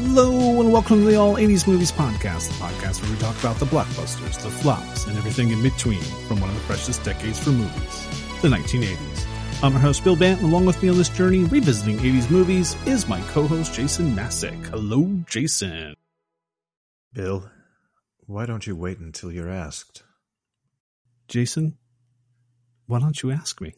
Hello and welcome to the All 80s Movies Podcast, the podcast where we talk about the blockbusters, the flops, and everything in between from one of the freshest decades for movies, the 1980s. I'm your host, Bill Bant, and along with me on this journey revisiting 80s movies is my co-host, Jason Masick. Hello, Jason. Bill, why don't you wait until you're asked? Jason, why don't you ask me?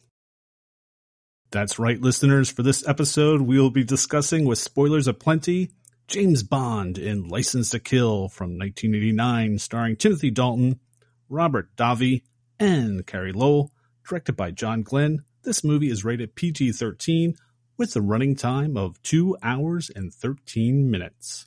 That's right, listeners. For this episode, we will be discussing, with spoilers aplenty, James Bond in License to Kill from 1989, starring Timothy Dalton, Robert Davi, and Carey Lowell, directed by John Glen. This movie is rated PG 13 with a running time of 2 hours and 13 minutes.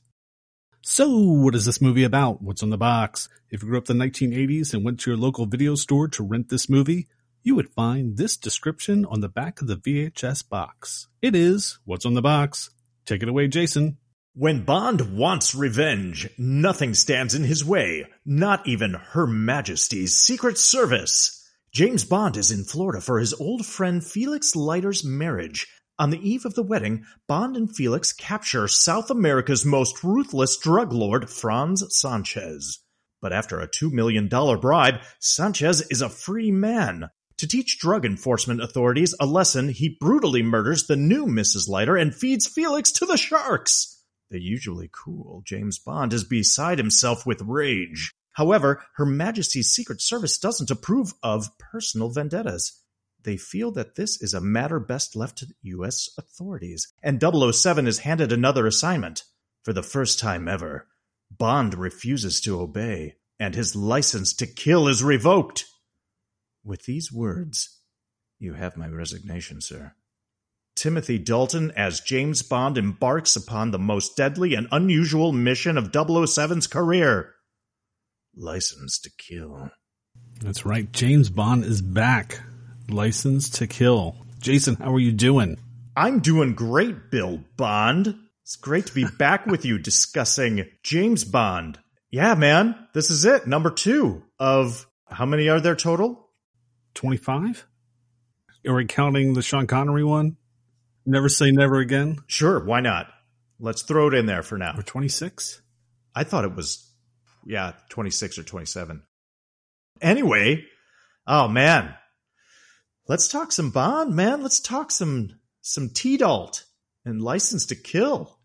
So, what is this movie about? What's on the box? If you grew up in the 1980s and went to your local video store to rent this movie, you would find this description on the back of the VHS box. It is What's on the Box. Take it away, Jason. When Bond wants revenge, nothing stands in his way, not even Her Majesty's Secret Service. James Bond is in Florida for his old friend Felix Leiter's marriage. On the eve of the wedding, Bond and Felix capture South America's most ruthless drug lord, Franz Sanchez. But after a $2 million bribe, Sanchez is a free man. To teach drug enforcement authorities a lesson, he brutally murders the new Mrs. Leiter and feeds Felix to the sharks. The usually cool James Bond is beside himself with rage. However, Her Majesty's Secret Service doesn't approve of personal vendettas. They feel that this is a matter best left to U.S. authorities, and 007 is handed another assignment. For the first time ever, Bond refuses to obey, and his license to kill is revoked. With these words, you have my resignation, sir. Timothy Dalton as James Bond embarks upon the most deadly and unusual mission of 007's career License to Kill. That's right. James Bond is back. License to Kill. Jason, how are you doing? I'm doing great, Bill Bond. It's great to be back with you discussing James Bond. Yeah, man, this is it. Number two of how many are there total? 25? Are we counting the Sean Connery one? Never Say Never Again? Sure, why not? Let's throw it in there for now. Or 26? I thought it was, yeah, 26 or 27. Anyway, oh man, let's talk some Bond, man. Let's talk some some T-Dalt and License to Kill.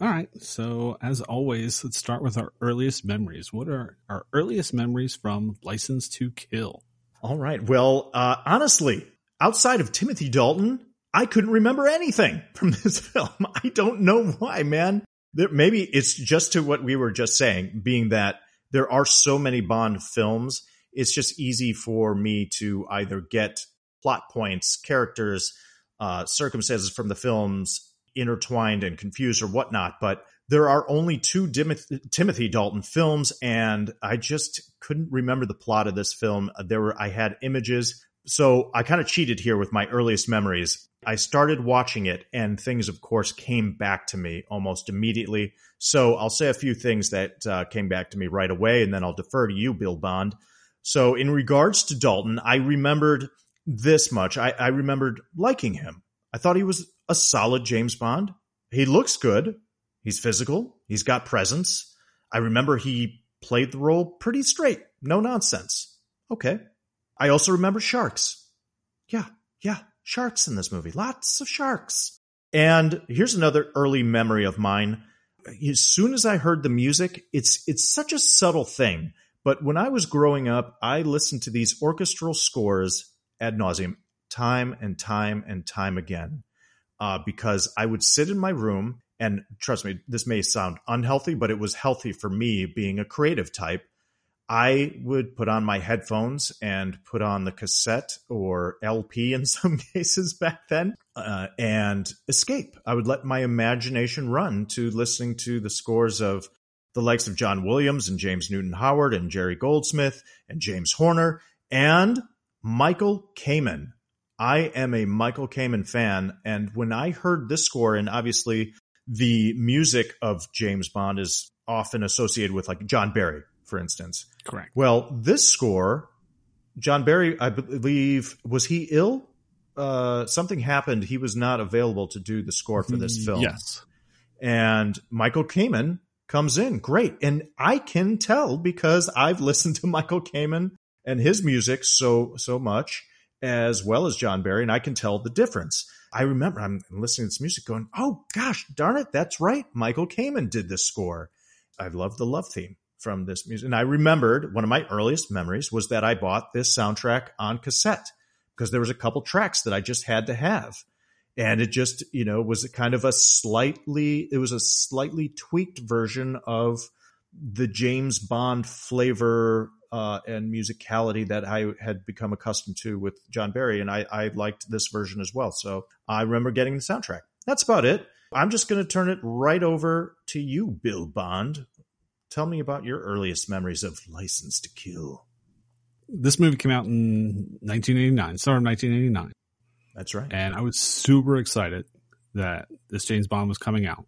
All right. So, as always, let's start with our earliest memories. What are our earliest memories from License to Kill? All right. Well, uh, honestly, outside of Timothy Dalton, I couldn't remember anything from this film. I don't know why, man. There, maybe it's just to what we were just saying, being that there are so many Bond films. It's just easy for me to either get plot points, characters, uh, circumstances from the films intertwined and confused or whatnot. But there are only two Timothy Dalton films, and I just couldn't remember the plot of this film. There were I had images, so I kind of cheated here with my earliest memories. I started watching it, and things, of course, came back to me almost immediately. So I'll say a few things that uh, came back to me right away, and then I'll defer to you, Bill Bond. So, in regards to Dalton, I remembered this much. I, I remembered liking him. I thought he was a solid James Bond. He looks good. He's physical. He's got presence. I remember he played the role pretty straight. No nonsense. Okay. I also remember sharks. Yeah, yeah, sharks in this movie. Lots of sharks. And here's another early memory of mine. As soon as I heard the music, it's it's such a subtle thing. But when I was growing up, I listened to these orchestral scores ad nauseum, time and time and time again, uh, because I would sit in my room and trust me, this may sound unhealthy, but it was healthy for me being a creative type. I would put on my headphones and put on the cassette or LP in some cases back then uh, and escape. I would let my imagination run to listening to the scores of the likes of John Williams and James Newton Howard and Jerry Goldsmith and James Horner and Michael Kamen. I am a Michael Kamen fan. And when I heard this score, and obviously the music of James Bond is often associated with like John Barry, for instance. Correct. Well, this score, John Barry, I believe, was he ill? Uh, something happened. He was not available to do the score for this film. Yes. and Michael Kamen comes in. Great. And I can tell because I've listened to Michael Kamen and his music so so much as well as John Barry and I can tell the difference. I remember I'm listening to this music going, "Oh gosh, darn it, that's right. Michael Kamen did this score." I love the love theme from this music. And I remembered one of my earliest memories was that I bought this soundtrack on cassette because there was a couple tracks that I just had to have. And it just, you know, was kind of a slightly, it was a slightly tweaked version of the James Bond flavor uh, and musicality that I had become accustomed to with John Barry. And I, I liked this version as well. So I remember getting the soundtrack. That's about it. I'm just going to turn it right over to you, Bill Bond. Tell me about your earliest memories of License to Kill. This movie came out in 1989, summer of 1989. That's right. And I was super excited that this James Bond was coming out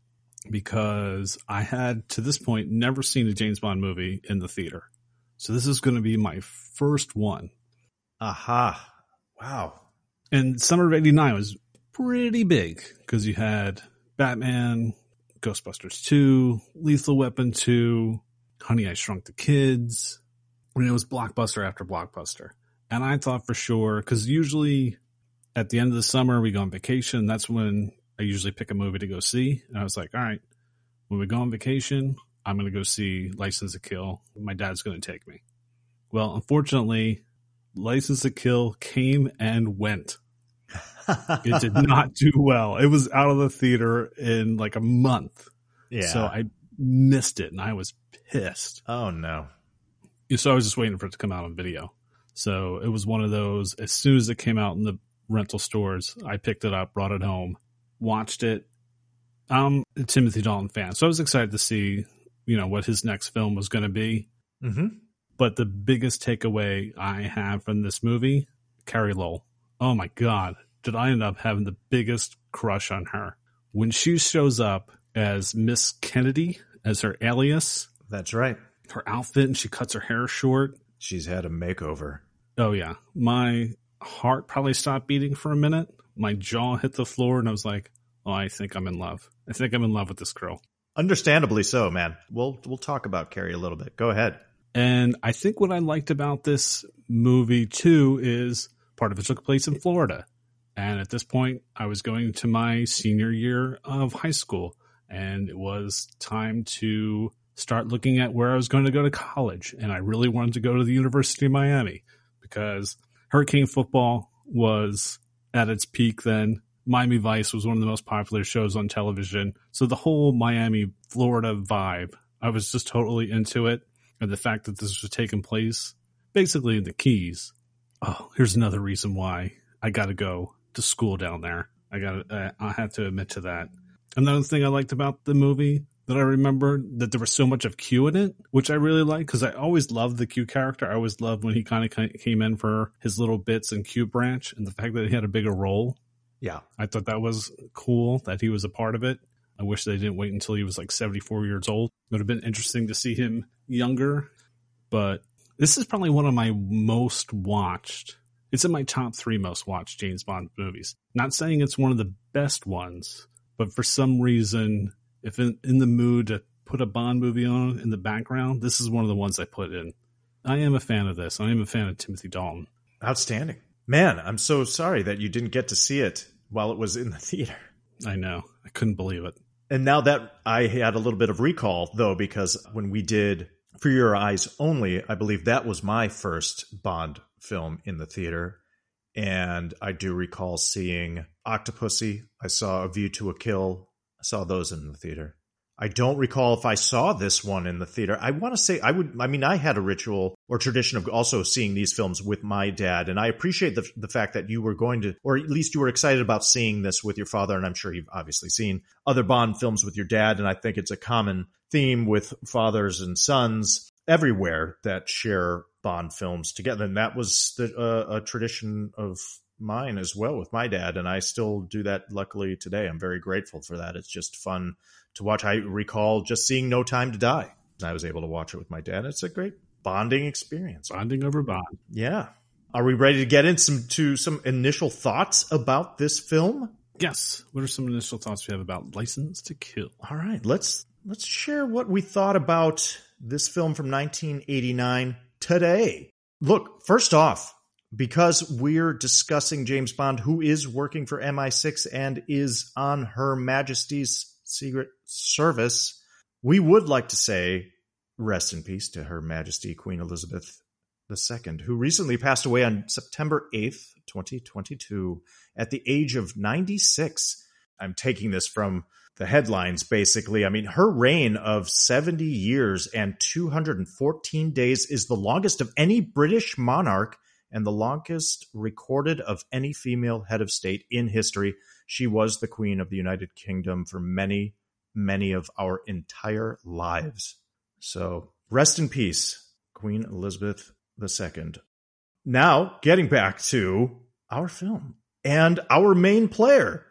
because I had to this point never seen a James Bond movie in the theater. So this is going to be my first one. Aha. Wow. And summer of 89 was pretty big because you had Batman, Ghostbusters 2, Lethal Weapon 2, Honey, I Shrunk the Kids. I mean, it was blockbuster after blockbuster. And I thought for sure, because usually at the end of the summer, we go on vacation. That's when I usually pick a movie to go see. And I was like, all right, when we go on vacation, I'm going to go see License to Kill. My dad's going to take me. Well, unfortunately, License to Kill came and went. It did not do well. It was out of the theater in like a month. Yeah. So I missed it and I was pissed. Oh no. So I was just waiting for it to come out on video. So it was one of those as soon as it came out in the rental stores, I picked it up, brought it home, watched it. I'm a Timothy Dalton fan, so I was excited to see, you know, what his next film was going to be. Mm-hmm. But the biggest takeaway I have from this movie, Carey Lowell. Oh my God, did I end up having the biggest crush on her. When she shows up as Miss Kennedy, as her alias, That's right. her outfit, and she cuts her hair short. She's had a makeover. Oh, yeah. My heart probably stopped beating for a minute. My jaw hit the floor, and I was like, oh, I think I'm in love. I think I'm in love with this girl. Understandably so, man. We'll we'll talk about Carey a little bit. Go ahead. And I think what I liked about this movie too is part of it took place in Florida. And at this point, I was going to my senior year of high school, and it was time to start looking at where I was going to go to college. And I really wanted to go to the University of Miami because Hurricane football was at its peak then. Miami Vice was one of the most popular shows on television. So the whole Miami, Florida vibe, I was just totally into it. And the fact that this was taking place basically in the Keys. Oh, here's another reason why I got to go to school down there. I got to, I have to admit to that. Another thing I liked about the movie that I remember that there was so much of Q in it, which I really like because I always loved the Q character. I always loved when he kind of came in for his little bits in Q branch and the fact that he had a bigger role. Yeah. I thought that was cool that he was a part of it. I wish they didn't wait until he was like 74 years old. It would have been interesting to see him younger, but this is probably one of my most watched. It's in my top three most watched James Bond movies. Not saying it's one of the best ones, but for some reason, if in, in the mood to put a Bond movie on in the background, this is one of the ones I put in. I am a fan of this. I am a fan of Timothy Dalton. Outstanding. Man, I'm so sorry that you didn't get to see it while it was in the theater. I know. I couldn't believe it. And now that I had a little bit of recall, though, because when we did For Your Eyes Only, I believe that was my first Bond film in the theater. And I do recall seeing Octopussy. I saw A View to a Kill. I saw those in the theater. I don't recall if I saw this one in the theater. I want to say I would. I mean, I had a ritual or tradition of also seeing these films with my dad, and I appreciate the the fact that you were going to, or at least you were excited about seeing this with your father. And I'm sure you've obviously seen other Bond films with your dad, and I think it's a common theme with fathers and sons everywhere that share Bond films together. And that was the, uh, a tradition of mine as well with my dad, and I still do that. Luckily today, I'm very grateful for that. It's just fun to watch. I recall just seeing No Time to Die. I was able to watch it with my dad. It's a great bonding experience. Bonding over Bond. Yeah. Are we ready to get into some, to some initial thoughts about this film? Yes. What are some initial thoughts we have about License to Kill? All right, let's let's share what we thought about this film from 1989 today. Look, first off, because we're discussing James Bond, who is working for MI6 and is on Her Majesty's Secret Service, we would like to say rest in peace to Her Majesty Queen Elizabeth II, who recently passed away on September 8th, 2022, at the age of 96. I'm taking this from the headlines, basically. I mean, her reign of 70 years and 214 days is the longest of any British monarch and the longest recorded of any female head of state in history. She was the Queen of the United Kingdom for many, many of our entire lives. So rest in peace, Queen Elizabeth II. Now, getting back to our film and our main player,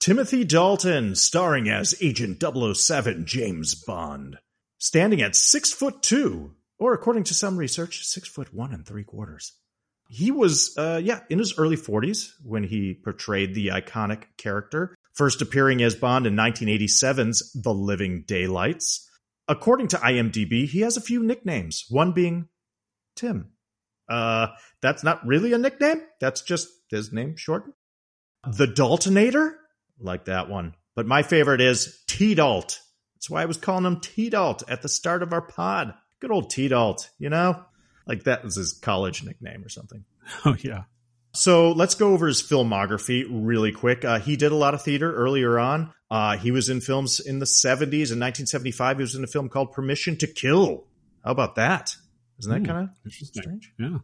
Timothy Dalton, starring as Agent 007 James Bond, standing at six foot two, or according to some research, six foot one and three quarters. He was, uh, yeah, in his early 40s when he portrayed the iconic character, first appearing as Bond in 1987's The Living Daylights. According to IMDb, he has a few nicknames, one being Tim. Uh, that's not really a nickname. That's just his name shortened. The Daltonator, like that one. But my favorite is T Dalt. That's why I was calling him T Dalt at the start of our pod. Good old T Dalt, you know? Like that was his college nickname or something. Oh, yeah. So let's go over his filmography really quick. Uh, he did a lot of theater earlier on. Uh, he was in films in the 70s. In 1975, he was in a film called Permission to Kill. How about that? Isn't that Hmm, kind of strange? Yeah.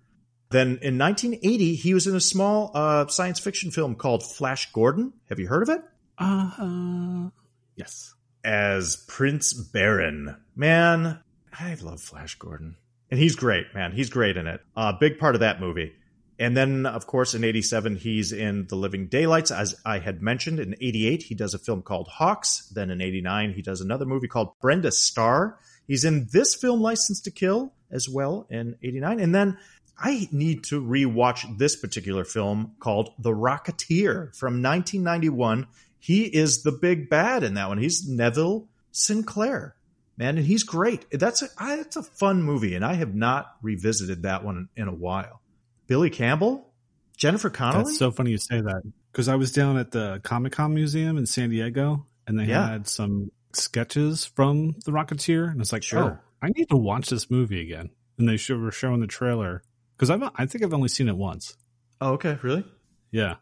Then in 1980, he was in a small uh, science fiction film called Flash Gordon. Have you heard of it? Uh, yes. As Prince Baron. Man, I love Flash Gordon. And he's great, man. He's great in it. A big part of that movie. And then, of course, in 87, he's in The Living Daylights. As I had mentioned, in 88, he does a film called Hawks. Then in 89, he does another movie called Brenda Starr. He's in this film, License to Kill, as well in 89. And then I need to rewatch this particular film called The Rocketeer from 1991. He is the big bad in that one. He's Neville Sinclair, man, and he's great. That's a I, that's a fun movie, and I have not revisited that one in a while. Billy Campbell, Jennifer Connelly. That's so funny you say that because I was down at the Comic Con Museum in San Diego and they Yeah. had some sketches from The Rocketeer, and it's like, Sure. oh, I need to watch this movie again. And they were showing the trailer because I I think I've only seen it once. oh, okay, really? Yeah.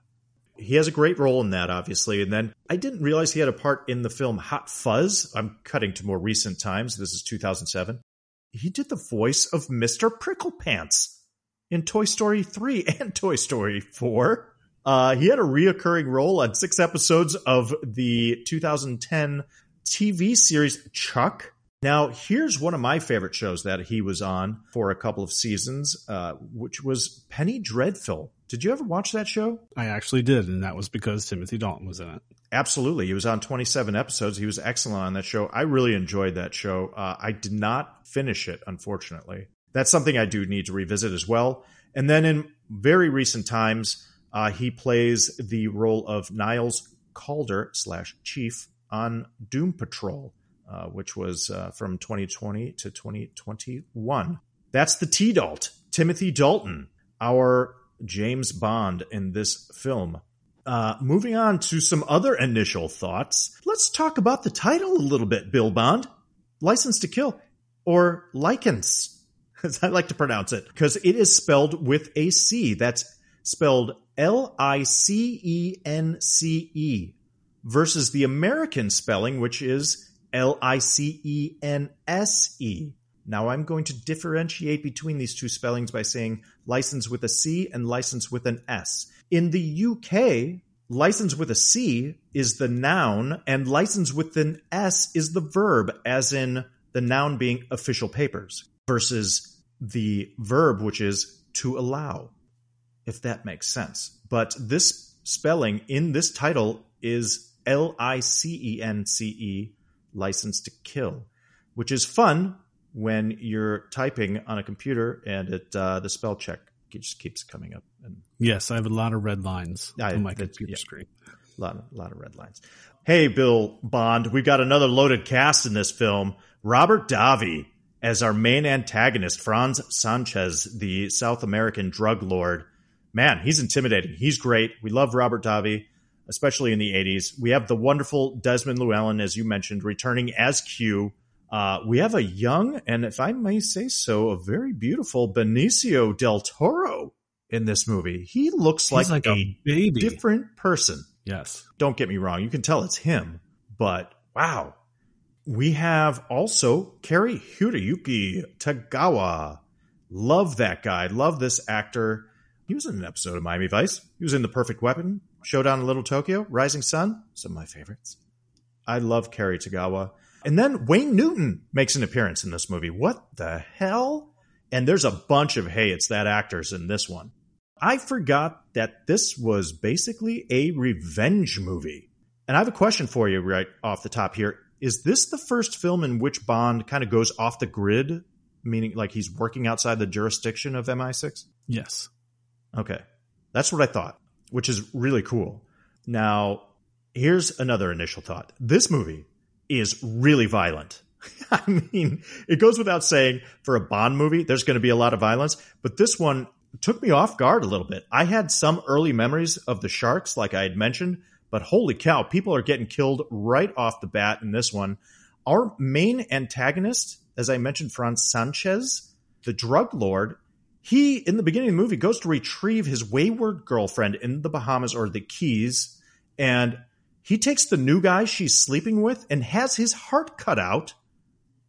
He has a great role in that, obviously. And then I didn't realize he had a part in the film Hot Fuzz. I'm cutting to more recent times. This is 2007. He did the voice of Mr. Pricklepants in Toy Story 3 and Toy Story 4. Uh, he had a reoccurring role on six episodes of the 2010 TV series Chuck. Now, here's one of my favorite shows that he was on for a couple of seasons, uh, which was Penny Dreadful. Did you ever watch that show? I actually did, and that was because Timothy Dalton was in it. Absolutely. He was on 27 episodes. He was excellent on that show. I really enjoyed that show. Uh, I did not finish it, unfortunately. That's something I do need to revisit as well. And then in very recent times, uh, he plays the role of Niles Caulder slash Chief on Doom Patrol, uh, which was uh, from 2020 to 2021. That's the T Dalt, Timothy Dalton, our James Bond in this film. Uh, moving on to some other initial thoughts, let's talk about the title a little bit, Bill Bond. License to Kill, or License, as I like to pronounce it, because it is spelled with a C. That's spelled L I C E N C E, versus the American spelling, which is L I C E N S E. Now I'm going to differentiate between these two spellings by saying license with a C and license with an S. In the UK, license with a C is the noun and license with an S is the verb, as in the noun being official papers versus the verb, which is to allow, if that makes sense. But this spelling in this title is L I C E N C E, license to kill, which is fun when you're typing on a computer and it uh, the spell check just keeps coming up. And Yes, I have a lot of red lines I- on my computer yeah. screen. A lot, of, lot of red lines. Hey, Bill Bond, we've got another loaded cast in this film. Robert Davi as our main antagonist, Franz Sanchez, the South American drug lord. Man, he's intimidating. He's great. We love Robert Davi, especially in the 80s. We have the wonderful Desmond Llewellyn, as you mentioned, returning as Q. Uh, we have a young, and if I may say so, a very beautiful Benicio del Toro in this movie. He looks like, like a, a baby. different person. Yes. Don't get me wrong, you can tell it's him, but wow. We have also Cary Hiroyuki Tagawa. Love that guy. Love this actor. He was in an episode of Miami Vice. He was in The Perfect Weapon, Showdown in Little Tokyo, Rising Sun, some of my favorites. I love Cary Tagawa. And then Wayne Newton makes an appearance in this movie. What the hell? And there's a bunch of, hey, it's that actors in this one. I forgot that this was basically a revenge movie. And I have a question for you right off the top here. Is this the first film in which Bond kind of goes off the grid, meaning like he's working outside the jurisdiction of MI6? Yes. Okay. That's what I thought, which is really cool. Now, here's another initial thought. This movie is really violent. I mean, it goes without saying for a Bond movie, there's going to be a lot of violence, but this one took me off guard a little bit. I had some early memories of the sharks, like I had mentioned, but holy cow, people are getting killed right off the bat in this one. Our main antagonist, as I mentioned, Franz Sanchez, the drug lord, he, in the beginning of the movie, goes to retrieve his wayward girlfriend in the Bahamas or the Keys, and he takes the new guy she's sleeping with and has his heart cut out.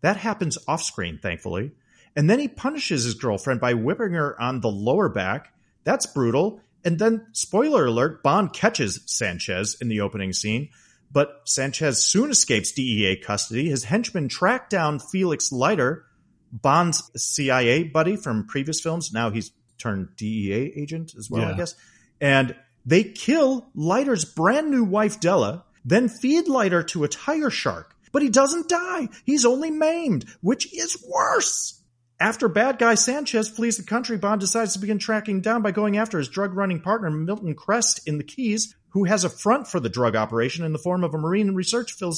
That happens off screen, thankfully. And then he punishes his girlfriend by whipping her on the lower back. That's brutal. And then, spoiler alert, Bond catches Sanchez in the opening scene, but Sanchez soon escapes DEA custody. His henchmen track down Felix Leiter, Bond's CIA buddy from previous films. Now he's turned DEA agent as well, Yeah. I guess. And they kill Leiter's brand new wife, Della, then feed Leiter to a tiger shark. But he doesn't die. He's only maimed, which is worse. After bad guy Sanchez flees the country, Bond decides to begin tracking down by going after his drug running partner, Milton Krest, in the Keys, who has a front for the drug operation in the form of a marine research uh,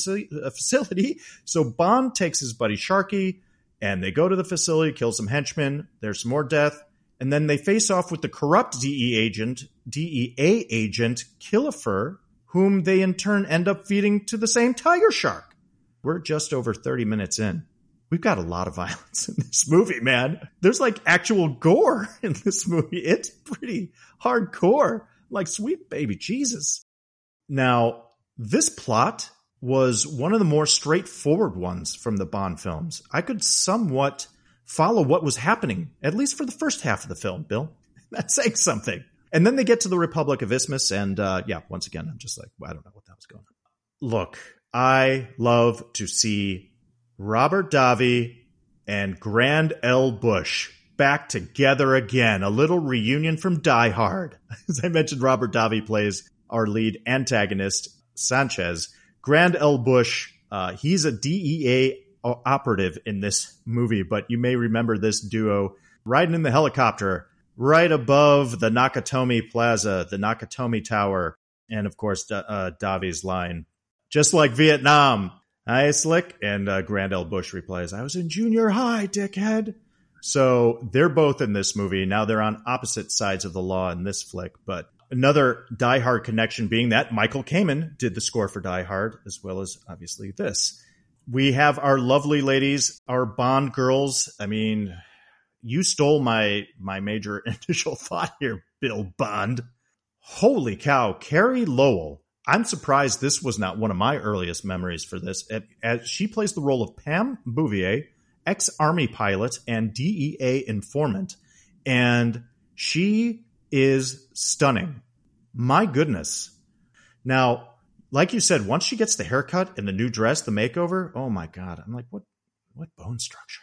facility. So Bond takes his buddy Sharky, and they go to the facility, kill some henchmen. There's some more death. And then they face off with the corrupt DE agent, DEA agent, Killifer, whom they in turn end up feeding to the same tiger shark. We're just over 30 minutes in. We've got a lot of violence in this movie, man. There's like actual gore in this movie. It's pretty hardcore. Like, sweet baby Jesus. Now, this plot was one of the more straightforward ones from the Bond films. I could somewhat follow what was happening, at least for the first half of the film, Bill. That's saying something. And then they get to the Republic of Isthmus, and uh, yeah, once again, I'm just like, I don't know what that was going on. Look, I love to see Robert Davi and Grand L. Bush back together again. A little reunion from Die Hard. As I mentioned, Robert Davi plays our lead antagonist, Sanchez. Grand L. Bush, uh, he's a DEA operative in this movie, but you may remember this duo riding in the helicopter right above the Nakatomi Plaza, the Nakatomi Tower, and of course, uh, Davi's line. Just like Vietnam, Hi, Slick. And uh, Grand L. Bush replies, I was in junior high, dickhead. So they're both in this movie. Now they're on opposite sides of the law in this flick. But another Die Hard connection being that Michael Kamen did the score for Die Hard, as well as obviously this. We have our lovely ladies, our Bond girls. I mean, you stole my my major initial thought here, Bill Bond. Holy cow, Carey Lowell. I'm surprised this was not one of my earliest memories for this. As- she plays the role of Pam Bouvier, ex army pilot and DEA informant, and she is stunning. My goodness. Now, like you said, once she gets the haircut and the new dress, the makeover, oh my god, I'm like, what what bone structure?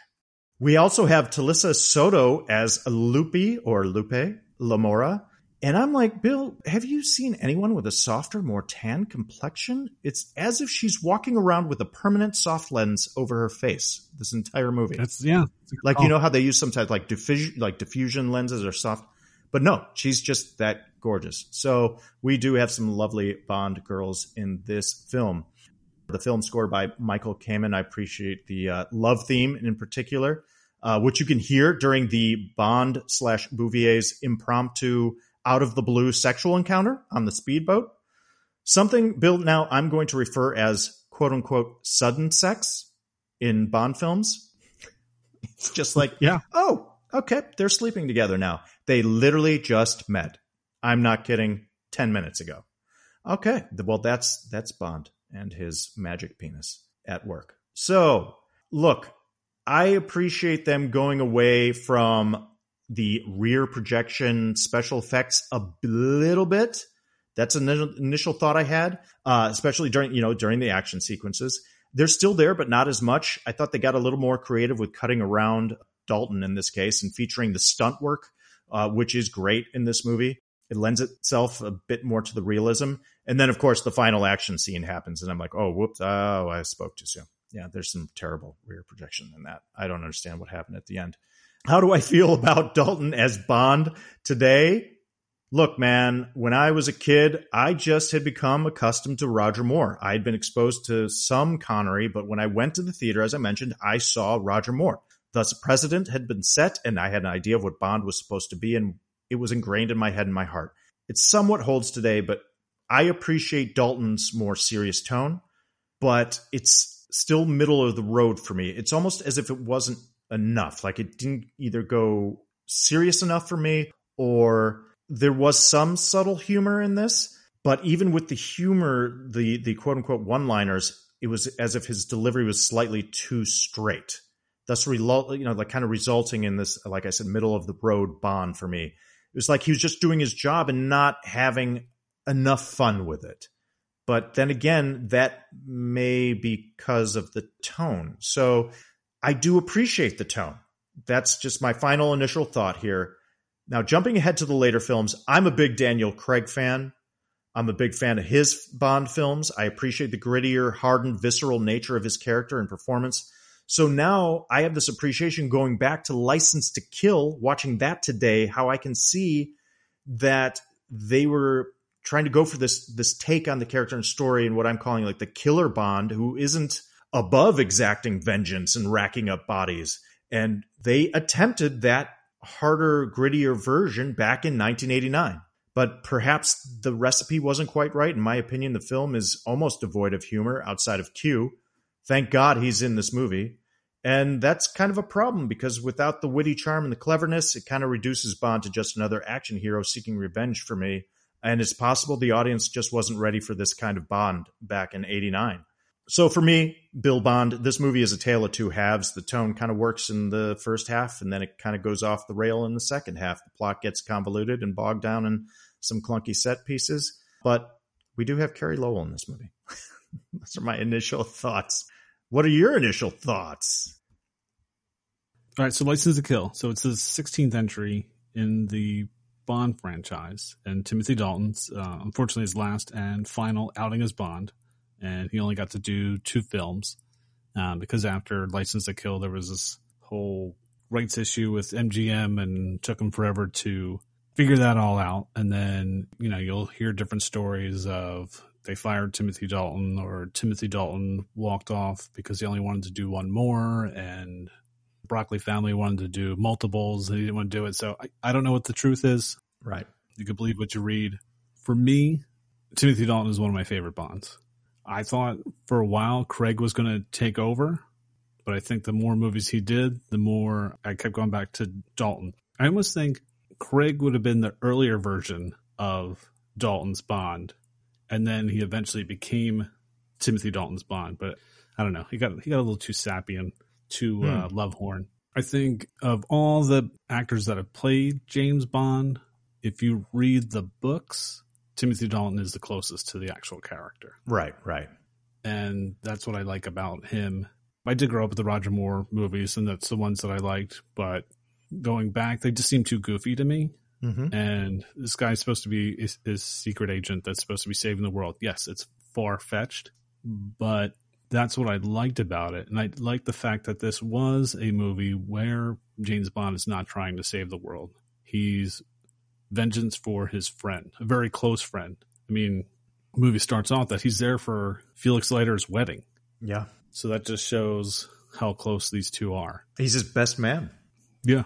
We also have Talisa Soto as Lupe or Lupe Lamora. And I'm like, Bill, have you seen anyone with a softer, more tan complexion? It's as if she's walking around with a permanent soft lens over her face this entire movie. That's yeah. Like you know how they use sometimes like diffusion like diffusion lenses are soft. But no, she's just that gorgeous. So we do have some lovely Bond girls in this film. The film scored by Michael Kamen. I appreciate the uh, love theme in particular, uh, which you can hear during the Bond slash Bouvier's impromptu out of the blue sexual encounter on the speedboat. Something, Bill, now I'm going to refer as quote unquote sudden sex in Bond films. It's just like, Yeah. oh, okay, they're sleeping together now. They literally just met. I'm not kidding. 10 minutes ago. Okay, well that's that's Bond and his magic penis at work. So, look, I appreciate them going away from the rear projection special effects a little bit. That's an initial thought I had, uh, especially during you know during the action sequences. They're still there, but not as much. I thought they got a little more creative with cutting around Dalton in this case and featuring the stunt work, uh, which is great in this movie. It lends itself a bit more to the realism. And then, of course, the final action scene happens, and I'm like, oh, whoops, oh, I spoke too soon. Yeah, there's some terrible rear projection in that. I don't understand what happened at the end. How do I feel about Dalton as Bond today? Look, man, when I was a kid, I just had become accustomed to Roger Moore. I had been exposed to some Connery, but when I went to the theater, as I mentioned, I saw Roger Moore. Thus, precedent had been set, and I had an idea of what Bond was supposed to be, and it was ingrained in my head and my heart. It somewhat holds today, but I appreciate Dalton's more serious tone, but it's still middle of the road for me. It's almost as if it wasn't enough. Like it didn't either go serious enough for me or there was some subtle humor in this, but even with the humor, the the quote unquote one liners, it was as if his delivery was slightly too straight. Thus, you know, like kind of resulting in this, like I said, middle of the road Bond for me. Was like he was just doing his job and not having enough fun with it. But then again, that may be because of the tone. So I do appreciate the tone. That's just my final initial thought here. Now, jumping ahead to the later films, I'm a big Daniel Craig fan. I'm a big fan of his Bond films. I appreciate the grittier, hardened, visceral nature of his character and performance. So now I have this appreciation going back to License to Kill, watching that today, how I can see that they were trying to go for this this take on the character and story and what I'm calling like the killer Bond, who isn't above exacting vengeance and racking up bodies. And they attempted that harder, grittier version back in 1989. But perhaps the recipe wasn't quite right. In my opinion, the film is almost devoid of humor outside of Q. Thank God he's in this movie. And that's kind of a problem because without the witty charm and the cleverness, it kind of reduces Bond to just another action hero seeking revenge for me. And it's possible the audience just wasn't ready for this kind of Bond back in 89. So for me, Bill Bond, this movie is a tale of two halves. The tone kind of works in the first half and then it kind of goes off the rail in the second half. The plot gets convoluted and bogged down in some clunky set pieces. But we do have Carey Lowell in this movie. Those are my initial thoughts. What are your initial thoughts? All right, so License to Kill. So it's the 16th entry in the Bond franchise, and Timothy Dalton's uh, unfortunately his last and final outing as Bond, and he only got to do two films um, because after License to Kill, there was this whole rights issue with MGM, and took him forever to figure that all out. And then you know you'll hear different stories of they fired Timothy Dalton or Timothy Dalton walked off because he only wanted to do one more and Broccoli family wanted to do multiples and he didn't want to do it. So I, I don't know what the truth is. Right. You can believe what you read. For me, Timothy Dalton is one of my favorite Bonds. I thought for a while Craig was going to take over, but I think the more movies he did, the more I kept going back to Dalton. I almost think Craig would have been the earlier version of Dalton's Bond and then he eventually became Timothy Dalton's Bond. But I don't know, he got he got a little too sappy and too hmm. uh, lovehorn. I think of all the actors that have played James Bond, if you read the books, Timothy Dalton is the closest to the actual character. Right, right. And that's what I like about him. I did grow up with the Roger Moore movies, and that's the ones that I liked. But going back, they just seem too goofy to me. Mm-hmm. And this guy's supposed to be this secret agent that's supposed to be saving the world. Yes, it's far fetched, but that's what I liked about it. And I liked the fact that this was a movie where James Bond is not trying to save the world. He's vengeance for his friend, a very close friend. I mean, movie starts off that he's there for Felix Leiter's wedding. Yeah. So that just shows how close these two are. He's his best man. Yeah.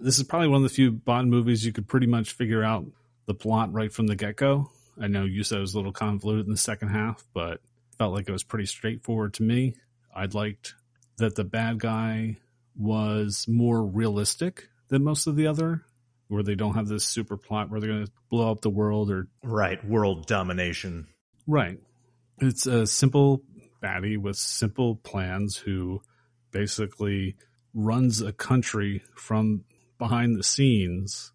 This is probably one of the few Bond movies you could pretty much figure out the plot right from the get go. I know you said it was a little convoluted in the second half, but felt like it was pretty straightforward to me. I liked that the bad guy was more realistic than most of the other, where they don't have this super plot where they're going to blow up the world or. Right. World domination. Right. It's a simple baddie with simple plans who basically runs a country from behind the scenes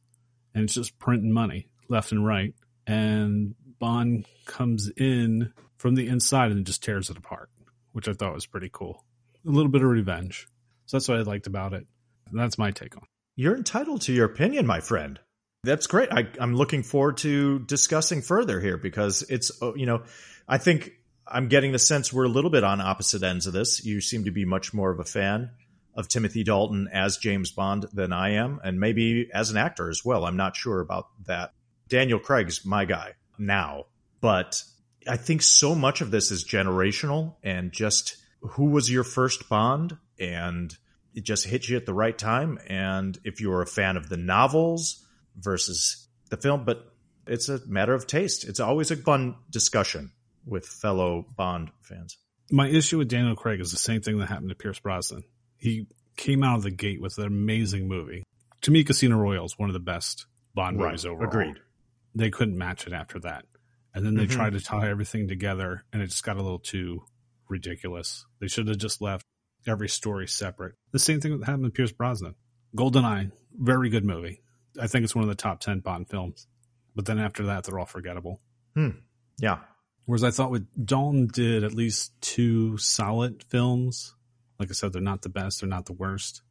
and it's just printing money left and right. And Bond comes in from the inside and just tears it apart, which I thought was pretty cool. A little bit of revenge. So that's what I liked about it. And that's my take on it. You're entitled to your opinion, my friend. That's great. I, I'm looking forward to discussing further here because it's, uh, you know, I think I'm getting the sense we're a little bit on opposite ends of this. You seem to be much more of a fan of Timothy Dalton as James Bond than I am, and maybe as an actor as well. I'm not sure about that. Daniel Craig's my guy now, but I think so much of this is generational and just who was your first Bond and it just hits you at the right time. And if you're a fan of the novels versus the film, but it's a matter of taste. It's always a fun discussion with fellow Bond fans. My issue with Daniel Craig is the same thing that happened to Pierce Brosnan. He came out of the gate with an amazing movie. To me, Casino Royale is one of the best Bond Right. movies overall. Agreed. They couldn't match it after that. And then they Mhm. tried to tie everything together and it just got a little too ridiculous. They should have just left every story separate. The same thing that happened with Pierce Brosnan. Goldeneye, very good movie. I think it's one of the top 10 Bond films. But then after that, they're all forgettable. Yeah. Whereas I thought with Dalton did at least two solid films. Like I said, they're not the best, they're not the worst.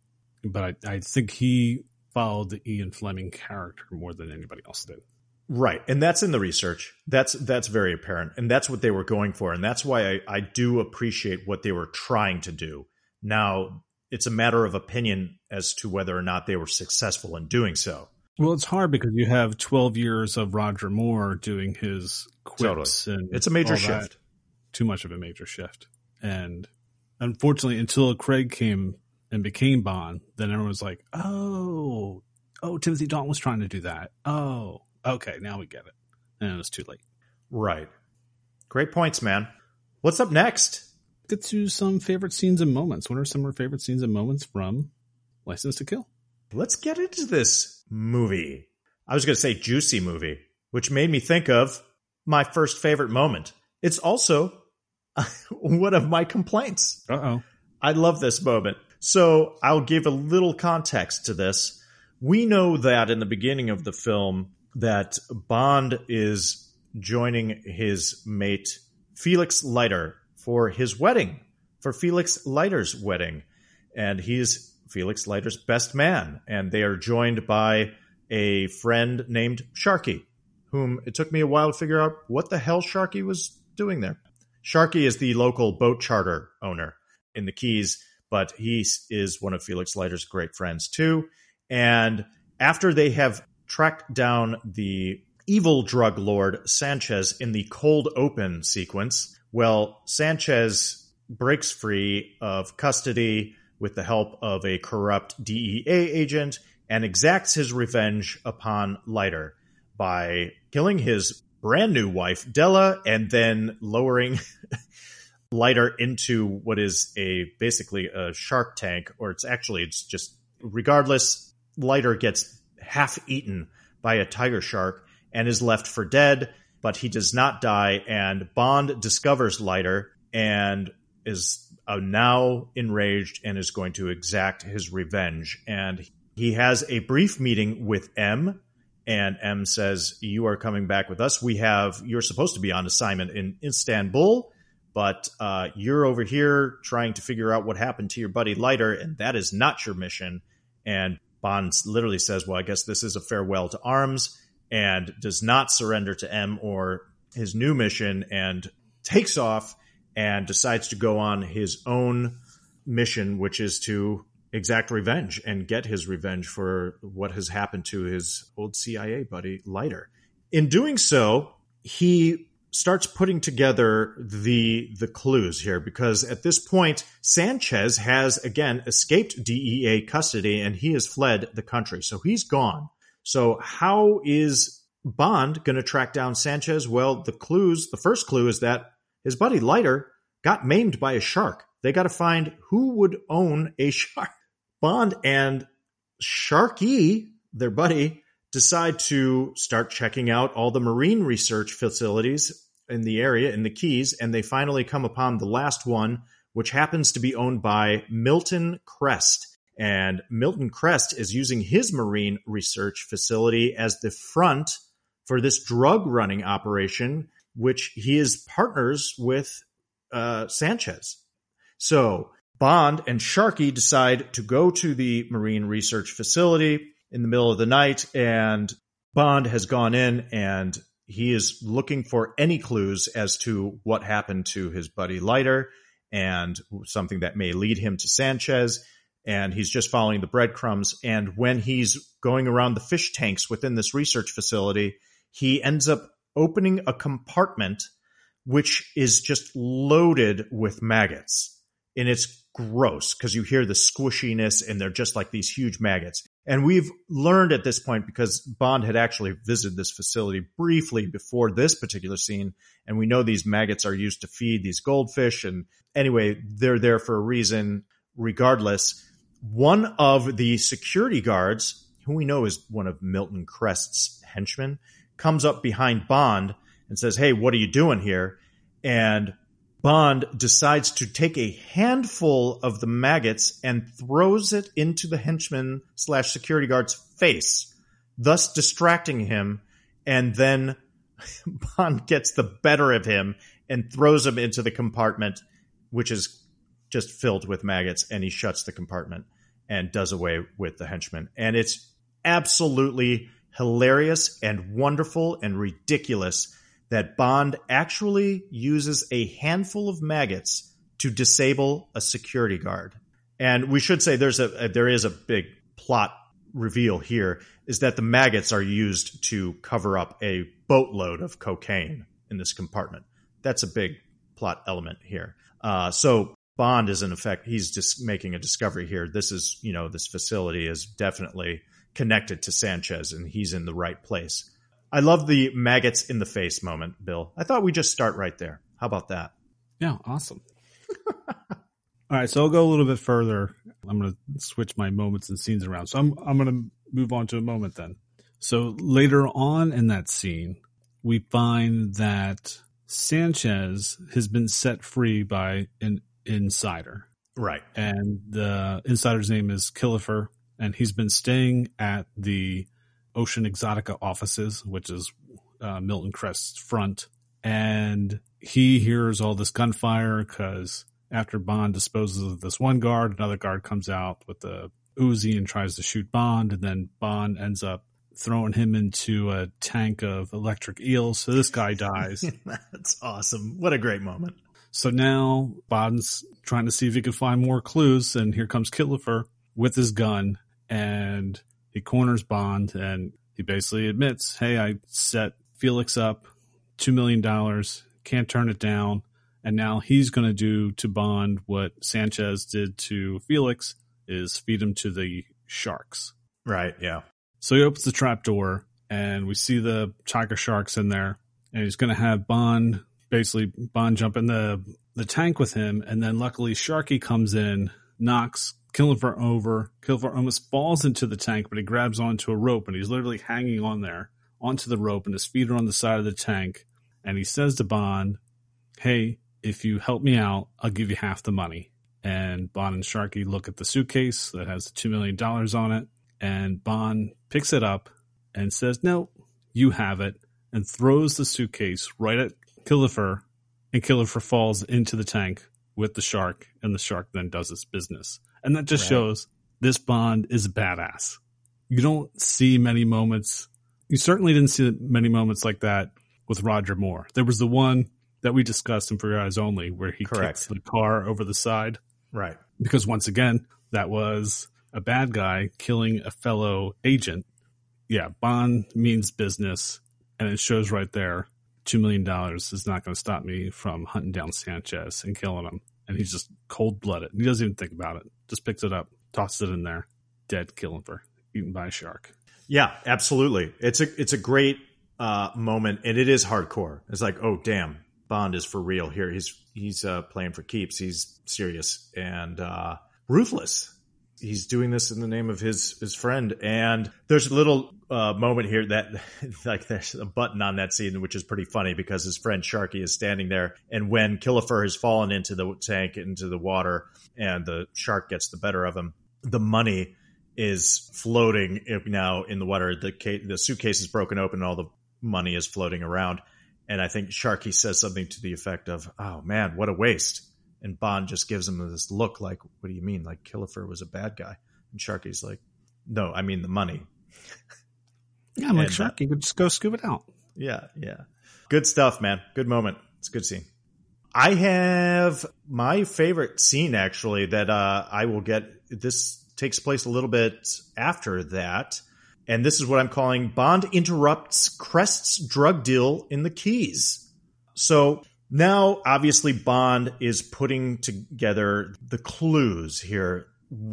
But I, I think he followed the Ian Fleming character more than anybody else did. Right. And that's in the research. That's that's very apparent. And that's what they were going for. And that's why I, I do appreciate what they were trying to do. Now it's a matter of opinion as to whether or not they were successful in doing so. Well, it's hard because you have 12 years of Roger Moore doing his quips and It's a major all that. shift. Too much of a major shift. And unfortunately, until Craig came and became Bond, then everyone was like, oh, oh, Timothy Dalton was trying to do that. Oh, okay, now we get it. And it was too late. Right. Great points, man. What's up next? Get to some favorite scenes and moments. What are some of our favorite scenes and moments from License to Kill? Let's get into this movie. I was going to say juicy movie, which made me think of my first favorite moment. It's also one of my complaints. Uh oh. I love this moment. So I'll give a little context to this. We know that in the beginning of the film that Bond is joining his mate Felix Leiter for his wedding, for Felix Leiter's wedding. And he's Felix Leiter's best man. And they are joined by a friend named Sharky, whom it took me a while to figure out what the hell Sharky was doing there. Sharky is the local boat charter owner in the Keys, but he is one of Felix Leiter's great friends too. And after they have tracked down the evil drug lord Sanchez in the cold open sequence, well, Sanchez breaks free of custody with the help of a corrupt DEA agent and exacts his revenge upon Leiter by killing his brand new wife, Della, and then lowering Leiter into what is a basically a shark tank, or it's actually it's just regardless, Leiter gets half eaten by a tiger shark and is left for dead, but he does not die, and Bond discovers Leiter and is uh, now enraged and is going to exact his revenge. And he has a brief meeting with M, and M says, "You are coming back with us. We have you're supposed to be on assignment in Istanbul, but uh, you're over here trying to figure out what happened to your buddy Leiter, and that is not your mission." And Bond literally says, "Well, I guess this is a farewell to arms," and does not surrender to M or his new mission, and takes off and decides to go on his own mission, which is to exact revenge and get his revenge for what has happened to his old CIA buddy, Leiter. In doing so, he starts putting together the the clues here because at this point Sanchez has again escaped DEA custody and he has fled the country. So he's gone. So how is Bond going to track down Sanchez? Well, the clues, the first clue is that his buddy Leiter got maimed by a shark. They got to find who would own a shark. Bond and Sharkey, their buddy, decide to start checking out all the marine research facilities in the area in the Keys, and they finally come upon the last one, which happens to be owned by Milton Krest. And Milton Krest is using his marine research facility as the front for this drug running operation, which he is partners with uh, Sanchez. So Bond and Sharkey decide to go to the marine research facility in the middle of the night, and Bond has gone in and he is looking for any clues as to what happened to his buddy Leiter and something that may lead him to Sanchez. And he's just following the breadcrumbs. And when he's going around the fish tanks within this research facility, he ends up opening a compartment which is just loaded with maggots. And it's gross because you hear the squishiness and they're just like these huge maggots. And we've learned at this point because Bond had actually visited this facility briefly before this particular scene. And we know these maggots are used to feed these goldfish. And anyway, they're there for a reason regardless. One of the security guards, who we know is one of Milton Krest's henchmen, comes up behind Bond and says, Hey, what are you doing here? And Bond decides to take a handful of the maggots and throws it into the henchman slash security guard's face, thus distracting him. And then Bond gets the better of him and throws him into the compartment, which is just filled with maggots. And he shuts the compartment and does away with the henchman. And it's absolutely hilarious and wonderful and ridiculous that Bond actually uses a handful of maggots to disable a security guard. And we should say there's a, there is a big plot reveal here is that the maggots are used to cover up a boatload of cocaine in this compartment. That's a big plot element here. Uh, so Bond is in effect he's just making a discovery here. This is you know this facility is definitely connected to Sanchez and he's in the right place. I love the maggots in the face moment, Bill. I thought we'd just start right there. How about that? Yeah, awesome. All right, so I'll go a little bit further. I'm going to switch my moments and scenes around. So I'm I'm going to move on to a moment then. So later on in that scene, we find that Sanchez has been set free by an insider. Right. And the insider's name is Killifer, and he's been staying at the Ocean Exotica offices, which is uh, Milton Krest's front. And he hears all this gunfire because after Bond disposes of this one guard, another guard comes out with the Uzi and tries to shoot Bond. And then Bond ends up throwing him into a tank of electric eels. So this guy dies. That's awesome. What a great moment. So now Bond's trying to see if he can find more clues. And here comes Killifer with his gun. And he corners Bond and he basically admits, Hey, I set Felix up $2 million, can't turn it down. And now he's going to do to Bond what Sanchez did to Felix is feed him to the sharks. Right. Yeah. So he opens the trap door and we see the tiger sharks in there and he's going to have Bond basically Bond jump in the, the tank with him. And then luckily Sharkey comes in, knocks Killifer over. Killifer almost falls into the tank, but he grabs onto a rope and he's literally hanging on there onto the rope and his feet are on the side of the tank. And he says to Bond, Hey, if you help me out, I'll give you half the money. And Bond and Sharkey look at the suitcase that has the $2 million on it. And Bond picks it up and says, No, you have it. And throws the suitcase right at Killifer. And Killifer falls into the tank with the shark. And the shark then does its business. And that just right. shows this Bond is badass. You don't see many moments. You certainly didn't see many moments like that with Roger Moore. There was the one that we discussed in For Your Eyes Only where he Correct. kicks the car over the side. Right. Because once again, that was a bad guy killing a fellow agent. Yeah, Bond means business, and it shows right there. $2 million is not going to stop me from hunting down Sanchez and killing him. And he's just cold blooded. He doesn't even think about it. Just picks it up, tosses it in there, dead Killifer, eaten by a shark. Yeah, absolutely. It's a it's a great uh, moment, and it is hardcore. It's like, oh damn, Bond is for real here. He's he's uh, playing for keeps. He's serious and uh, ruthless. He's doing this in the name of his his friend. And there's a little uh, moment here that like there's a button on that scene which is pretty funny because his friend Sharkey is standing there, and when Killifer has fallen into the tank into the water, and the shark gets the better of him, the money is floating now in the water. The case, the suitcase is broken open, and all the money is floating around. And I think Sharkey says something to the effect of, "Oh man, what a waste!" And Bond just gives him this look, like, "What do you mean? Like Killifer was a bad guy?" And Sharkey's like, "No, I mean the money." Yeah, I'm like And, uh, Sharkey, would just go scoop it out. Yeah, yeah. Good stuff, man. Good moment. It's a good scene. I have my favorite scene actually that uh, I will get. This takes place a little bit after that. And this is what I'm calling Bond interrupts Krest's drug deal in the Keys. So now, obviously, Bond is putting together the clues here.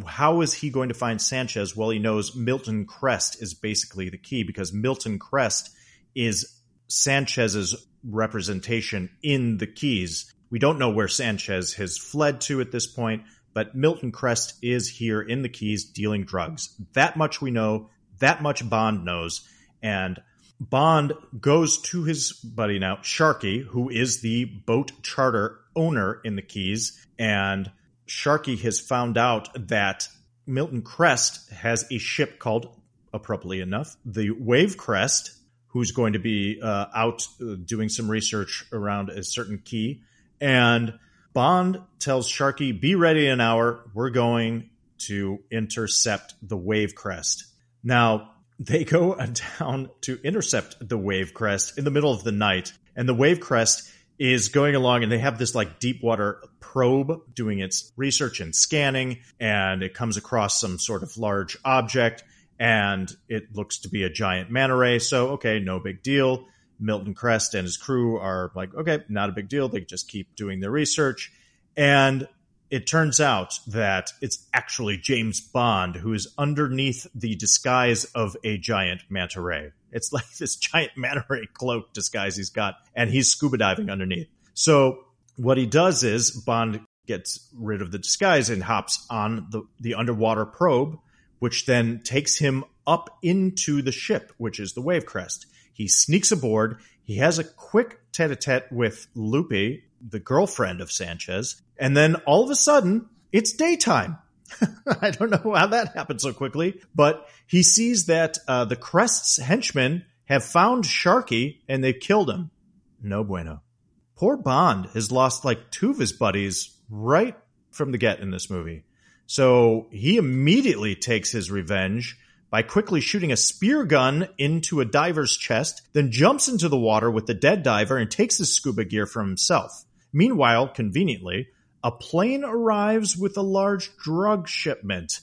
How is he going to find Sanchez? Well, he knows Milton Krest is basically the key because Milton Krest is Sanchez's representation in the Keys. We don't know where Sanchez has fled to at this point, but Milton Krest is here in the Keys dealing drugs. That much we know. That much Bond knows. And Bond goes to his buddy now, Sharkey, who is the boat charter owner in the Keys. And Sharkey has found out that Milton Krest has a ship called, appropriately enough, the Wavekrest, who's going to be uh, out uh, doing some research around a certain key. And Bond tells Sharkey, be ready in an hour. We're going to intercept the Wavekrest. Now, they go down to intercept the Wavekrest in the middle of the night, and the Wavekrest is going along, and they have this like deep water probe doing its research and scanning, and it comes across some sort of large object, and it looks to be a giant manta ray. So, okay, no big deal. Milton Krest and his crew are like, okay, not a big deal. They just keep doing their research. And it turns out that it's actually James Bond who is underneath the disguise of a giant manta ray. It's like this giant manta ray cloak disguise he's got, and he's scuba diving underneath. So what he does is Bond gets rid of the disguise and hops on the, the underwater probe, which then takes him up into the ship, which is the Wavekrest. He sneaks aboard. He has a quick tete a tete with Lupe, the girlfriend of Sanchez. And then all of a sudden, it's daytime. I don't know how that happened so quickly, but he sees that uh, the Krest's henchmen have found Sharkey and they've killed him. No bueno. Poor Bond has lost like two of his buddies right from the get in this movie. So he immediately takes his revenge by quickly shooting a spear gun into a diver's chest, then jumps into the water with the dead diver and takes his scuba gear for himself. Meanwhile, conveniently, a plane arrives with a large drug shipment,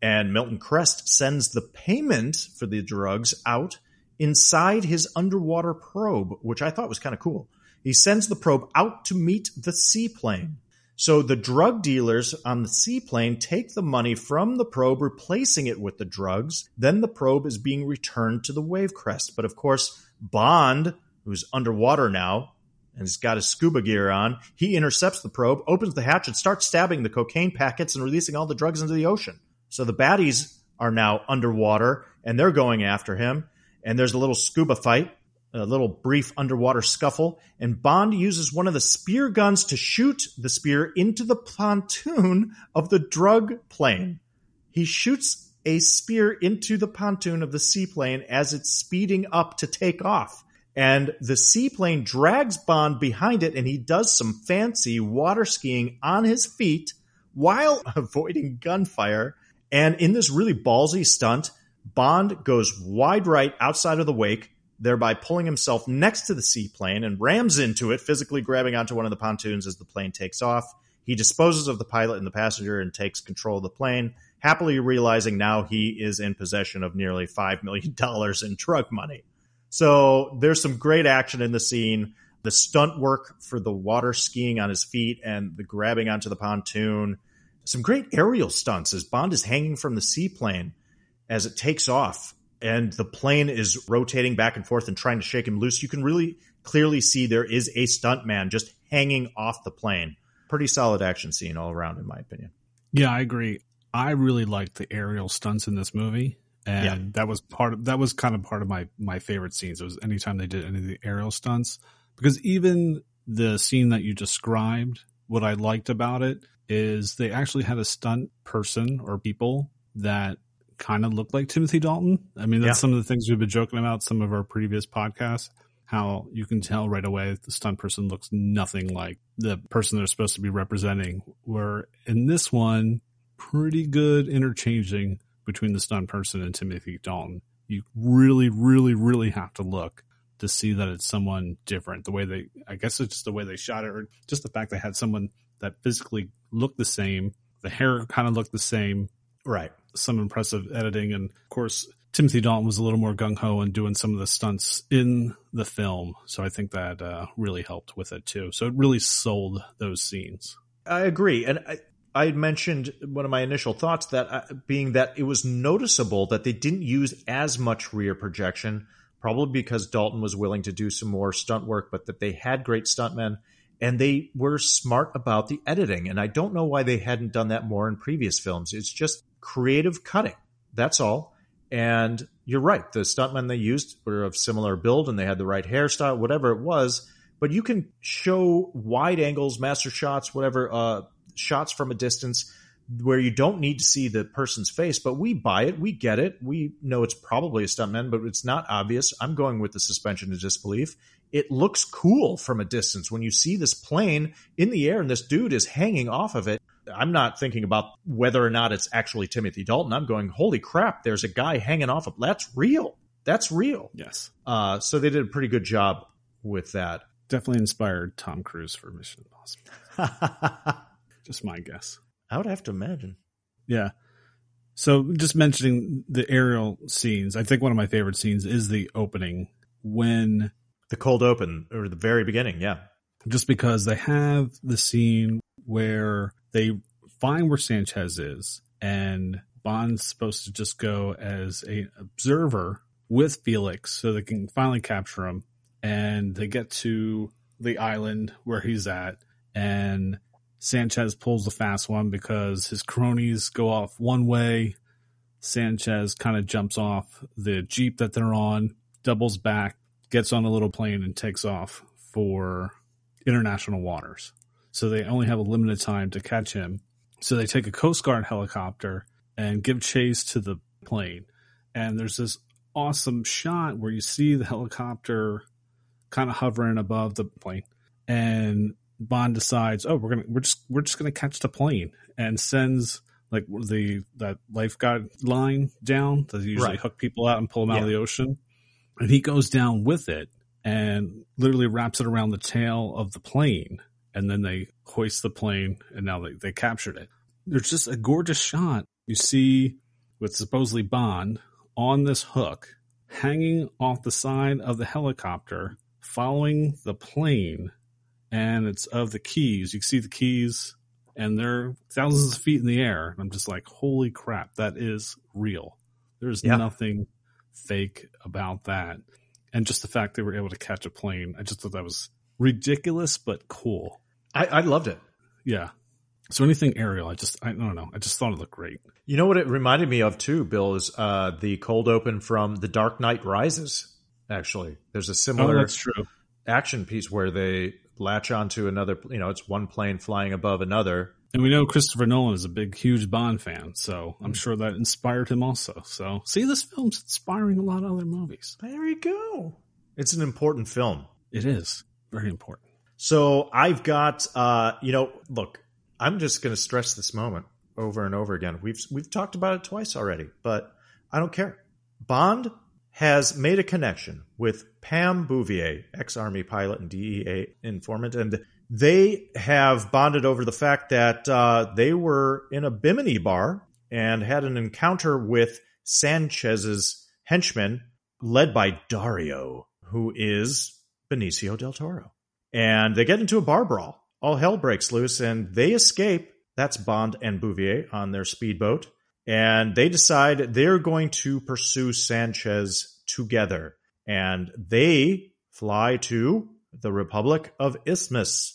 and Milton Krest sends the payment for the drugs out inside his underwater probe, which I thought was kind of cool. He sends the probe out to meet the seaplane. So the drug dealers on the seaplane take the money from the probe, replacing it with the drugs. Then the probe is being returned to the Wavekrest. But of course, Bond, who's underwater now and he's got his scuba gear on, he intercepts the probe, opens the hatch, and starts stabbing the cocaine packets and releasing all the drugs into the ocean. So the baddies are now underwater and they're going after him. And there's a little scuba fight a little brief underwater scuffle, and Bond uses one of the spear guns to shoot the spear into the pontoon of the drug plane. He shoots a spear into the pontoon of the seaplane as it's speeding up to take off. And the seaplane drags Bond behind it, and he does some fancy water skiing on his feet while avoiding gunfire. And in this really ballsy stunt, Bond goes wide right outside of the wake, thereby pulling himself next to the seaplane and rams into it, physically grabbing onto one of the pontoons as the plane takes off. He disposes of the pilot and the passenger and takes control of the plane, happily realizing now he is in possession of nearly $5 million in drug money. So there's some great action in the scene. The stunt work for the water skiing on his feet and the grabbing onto the pontoon. Some great aerial stunts as Bond is hanging from the seaplane as it takes off and the plane is rotating back and forth and trying to shake him loose. You can really clearly see there is a stuntman just hanging off the plane. Pretty solid action scene all around, in my opinion. Yeah, I agree. I really liked the aerial stunts in this movie and yeah. that was part of that was kind of part of my my favorite scenes. It was anytime they did any of the aerial stunts because even the scene that you described, what I liked about it is they actually had a stunt person or people that kind of looked like Timothy Dalton. I mean, that's yeah. some of the things we've been joking about some of our previous podcasts. How you can tell right away the stunt person looks nothing like the person they're supposed to be representing. Where in this one, pretty good interchanging between the stunt person and Timothy Dalton. You really, really, really have to look to see that it's someone different. The way they, I guess it's just the way they shot it, or just the fact they had someone that physically looked the same. The hair kind of looked the same. Right. Some impressive editing. And of course, Timothy Dalton was a little more gung ho and doing some of the stunts in the film. So I think that uh, really helped with it too. So it really sold those scenes. I agree. And I, I had mentioned one of my initial thoughts that uh, being that it was noticeable that they didn't use as much rear projection, probably because Dalton was willing to do some more stunt work, but that they had great stuntmen and they were smart about the editing. And I don't know why they hadn't done that more in previous films. It's just creative cutting. That's all. And you're right. The stuntmen they used were of similar build and they had the right hairstyle, whatever it was. But you can show wide angles, master shots, whatever, uh, shots from a distance where you don't need to see the person's face, but we buy it, we get it, we know it's probably a stuntman, but it's not obvious. I'm going with the suspension of disbelief. It looks cool from a distance when you see this plane in the air and this dude is hanging off of it. I'm not thinking about whether or not it's actually Timothy Dalton. I'm going, holy crap, there's a guy hanging off of that's real. That's real. Yes. Uh, so they did a pretty good job with that. Definitely inspired Tom Cruise for Mission Impossible. Just my guess. I would have to imagine. Yeah. So just mentioning the aerial scenes, I think one of my favorite scenes is the opening when the cold open or the very beginning, yeah. Just because they have the scene where they find where Sanchez is and Bond's supposed to just go as an observer with Felix so they can finally capture him and they get to the island where he's at and Sanchez pulls the fast one because his cronies go off one way. Sanchez kind of jumps off the Jeep that they're on, doubles back, gets on a little plane, and takes off for international waters. So they only have a limited time to catch him. So they take a Coast Guard helicopter and give chase to the plane. And there's this awesome shot where you see the helicopter kind of hovering above the plane. And Bond decides, oh, we're gonna we're just we're just gonna catch the plane and sends like the that lifeguard line down that usually right. hook people out and pull them yeah. out of the ocean, and he goes down with it and literally wraps it around the tail of the plane, and then they hoist the plane, and now they they captured it. There's just a gorgeous shot you see with supposedly Bond on this hook hanging off the side of the helicopter, following the plane and it's of the keys. You can see the keys and they're thousands of feet in the air. And I'm just like, holy crap, that is real. There's yeah. nothing fake about that. And just the fact they were able to catch a plane, I just thought that was ridiculous but cool. I, I loved it. Yeah. So anything aerial, I just I don't know. I just thought it looked great. You know what it reminded me of too, Bill, is uh, the cold open from The Dark Knight Rises. Actually, there's a similar oh, that's true. action piece where they latch onto another. You know, it's one plane flying above another. And we know Christopher Nolan is a big, huge Bond fan, so I'm sure that inspired him also. So, see, this film's inspiring a lot of other movies. There you go. It's an important film. It is very important. So I've got, uh, you know, look, I'm just going to stress this moment over and over again. We've we've talked about it twice already, but I don't care. Bond has made a connection with Pam Bouvier, ex Army pilot and DEA informant, and they have bonded over the fact that uh, they were in a Bimini bar and had an encounter with Sanchez's henchmen, led by Dario, who is Benicio del Toro. And they get into a bar brawl. All hell breaks loose, and they escape. That's Bond and Bouvier on their speedboat. And they decide they're going to pursue Sanchez together. And they fly to the Republic of Isthmus.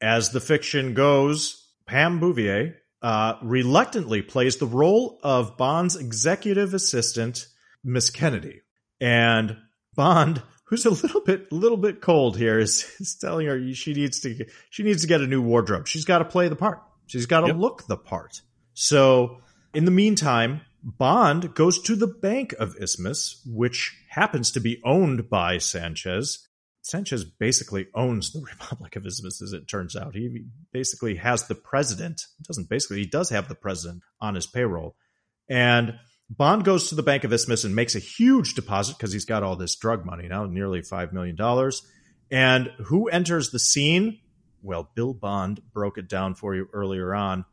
As the fiction goes, Pam Bouvier uh, reluctantly plays the role of Bond's executive assistant, Miss Kennedy. And Bond, who's a little bit, little bit cold here, is, is telling her she needs to, she needs to get a new wardrobe. She's got to play the part. She's got to Yep. look the part. So, in the meantime, Bond goes to the Bank of Isthmus, which happens to be owned by Sanchez. Sanchez basically owns the Republic of Isthmus, as it turns out. He basically has the president. Doesn't basically, he does have the president on his payroll. And Bond goes to the Bank of Isthmus and makes a huge deposit because he's got all this drug money now, nearly $5 million. And who enters the scene? Well, Bill Bond broke it down for you earlier on.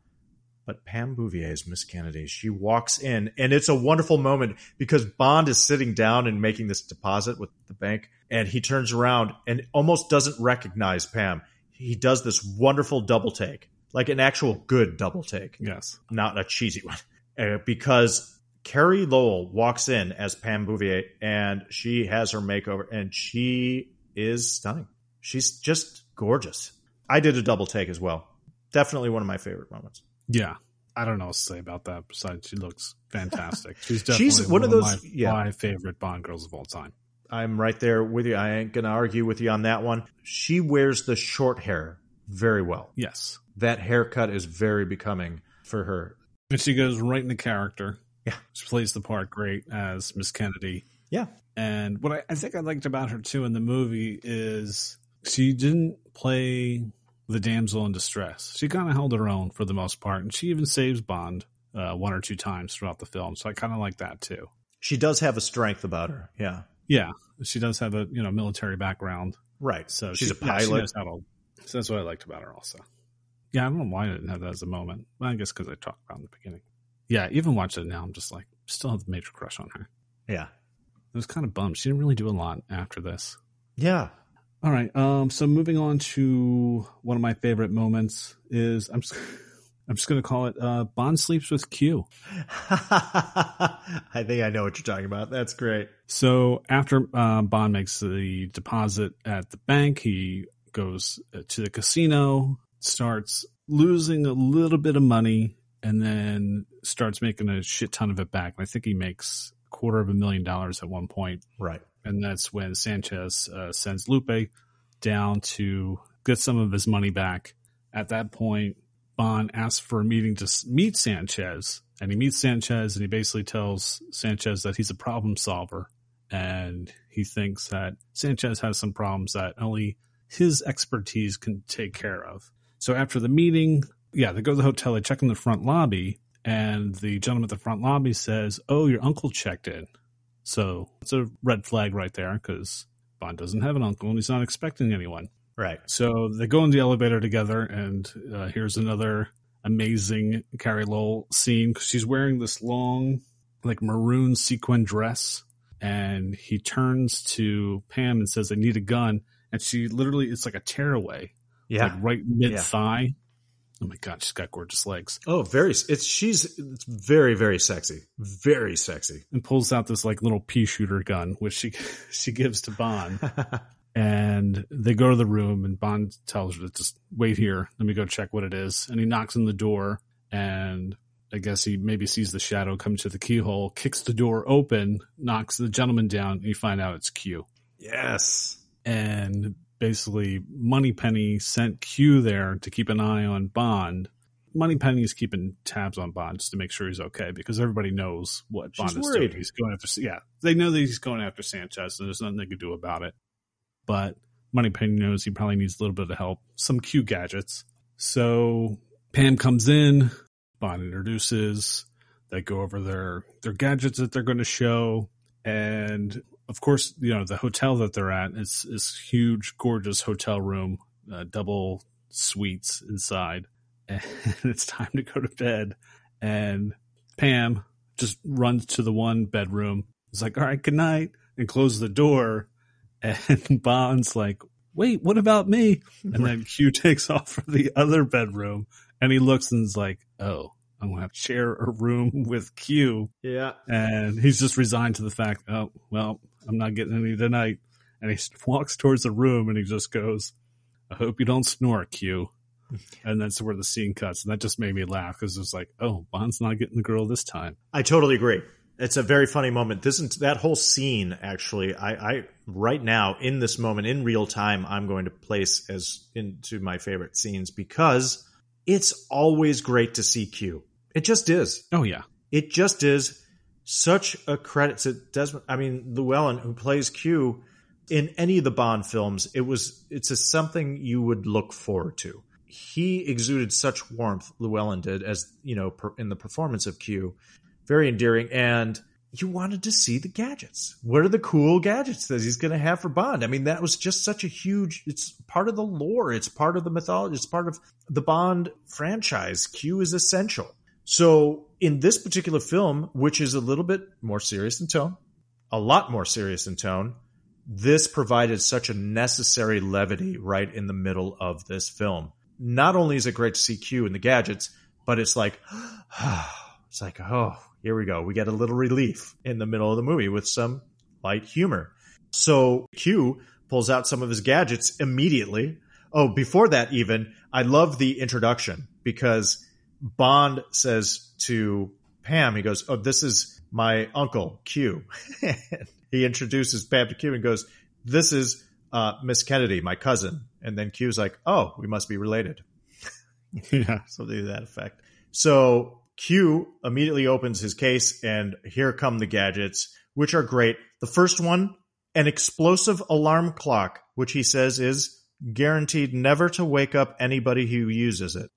But Pam Bouvier is Miss Kennedy. She walks in, and it's a wonderful moment because Bond is sitting down and making this deposit with the bank, and he turns around and almost doesn't recognize Pam. He does this wonderful double take, like an actual good double take Yes. not a cheesy one, uh, because Carey Lowell walks in as Pam Bouvier and she has her makeover and she is stunning. She's just gorgeous. I did a double take as well. Definitely one of my favorite moments. Yeah. I don't know what to say about that. Besides, she looks fantastic. She's definitely She's one of those- my, yeah. my favorite Bond girls of all time. I'm right there with you. I ain't to argue with you on that one. She wears the short hair very well. Yes. That haircut is very becoming for her. And she goes right into character. Yeah. She plays the part great as Miss Kennedy. Yeah. And what I, I think I liked about her too in the movie is she didn't play the damsel in distress. She kind of held her own for the most part, and she even saves Bond uh, one or two times throughout the film. So I kind of like that too. She does have a strength about her. Yeah. Yeah, she does have a you know military background, Right. so she's she- a yeah, pilot. how to- so that's what I liked about her also. Yeah, I don't know why I didn't have that as a moment. Well, I guess because I talked about it in the beginning. Yeah, even watching it now, I'm just like still have a major crush on her. yeah. I was kind of bummed. She didn't really do a lot after this. Yeah. All right. Um. So moving on to one of my favorite moments is I'm just, I'm just going to call it uh, Bond sleeps with Q. I think I know what you're talking about. That's great. So after um, Bond makes the deposit at the bank, he goes uh, to the casino, starts losing a little bit of money, and then starts making a shit ton of it back. And I think he makes a quarter of a million dollars at one point. Right. And that's when Sanchez uh, sends Lupe down to get some of his money back. At that point, Bond asks for a meeting to meet Sanchez, and he meets Sanchez, and he basically tells Sanchez that he's a problem solver, and he thinks that Sanchez has some problems that only his expertise can take care of. So after the meeting, yeah, they go to the hotel, they check in the front lobby, and the gentleman at the front lobby says, "Oh, your uncle checked in." So it's a red flag right there because Bond doesn't have an uncle and he's not expecting anyone. Right. So they go in the elevator together, and uh, here's another amazing Carey Lowell scene because she's wearing this long, like maroon sequin dress, and he turns to Pam and says, "I need a gun," and she literally it's like a tearaway, Yeah. like right mid thigh. Oh my god, she's got gorgeous legs. oh, very. It's she's it's very very sexy. Very sexy. And pulls out this like little pea shooter gun, which she she gives to Bond. and they go to the room and Bond tells her to just wait here. Let me go check what it is. And he knocks on the door and I guess he maybe sees the shadow come to the keyhole, kicks the door open, knocks the gentleman down, and you find out it's Q. yes. And basically Moneypenny sent Q there to keep an eye on Bond. Moneypenny is keeping tabs on Bond just to make sure he's okay because everybody knows what She's Bond is worried. doing. He's going after yeah, they know that he's going after Sanchez, and there's nothing they can do about it. But Moneypenny knows he probably needs a little bit of help, some Q gadgets. So Pam comes in, Bond introduces, they go over their their gadgets that they're going to show, and of course, you know the hotel that they're at is is huge, gorgeous hotel room, uh, double suites inside, and it's time to go to bed. And Pam just runs to the one bedroom. It's like, all right, good night, and closes the door. And Bond's like, wait, what about me? And then Q takes off for the other bedroom, and he looks and is like, oh, I'm gonna have to share a room with Q. Yeah. And he's just resigned to the fact, oh, well, I'm not getting any tonight. And he walks towards the room and he just goes, I hope you don't snore, Q. And that's where the scene cuts. And that just made me laugh because it's like, oh, Bond's not getting the girl this time. I totally agree. It's a very funny moment. This that whole scene actually, I, I right now in this moment in real time, I'm going to place as into my favorite scenes because it's always great to see Q. It just is. Oh, yeah. It just is such a credit to Desmond. I mean, Llewellyn, who plays Q in any of the Bond films, it was it's a, something you would look forward to. He exuded such warmth. Llewellyn did, as you know, per, in the performance of Q, very endearing, and you wanted to see the gadgets. What are the cool gadgets that he's going to have for Bond? I mean, that was just such a huge. It's part of the lore. It's part of the mythology. It's part of the Bond franchise. Q is essential. So in this particular film, which is a little bit more serious in tone, a lot more serious in tone, this provided such a necessary levity right in the middle of this film. Not only is it great to see Q and the gadgets, but it's like, it's like, oh, here we go. We get a little relief in the middle of the movie with some light humor. So Q pulls out some of his gadgets immediately. Oh, before that, even, I love the introduction because Bond says to Pam, he goes, Oh, this is my uncle, Q. he introduces Pam to Q and goes, This is uh, Miss Kennedy, my cousin. And then Q's like, Oh, we must be related. Yeah. Something to that effect. So Q immediately opens his case, and here come the gadgets, which are great. The first one, an explosive alarm clock, which he says is guaranteed never to wake up anybody who uses it.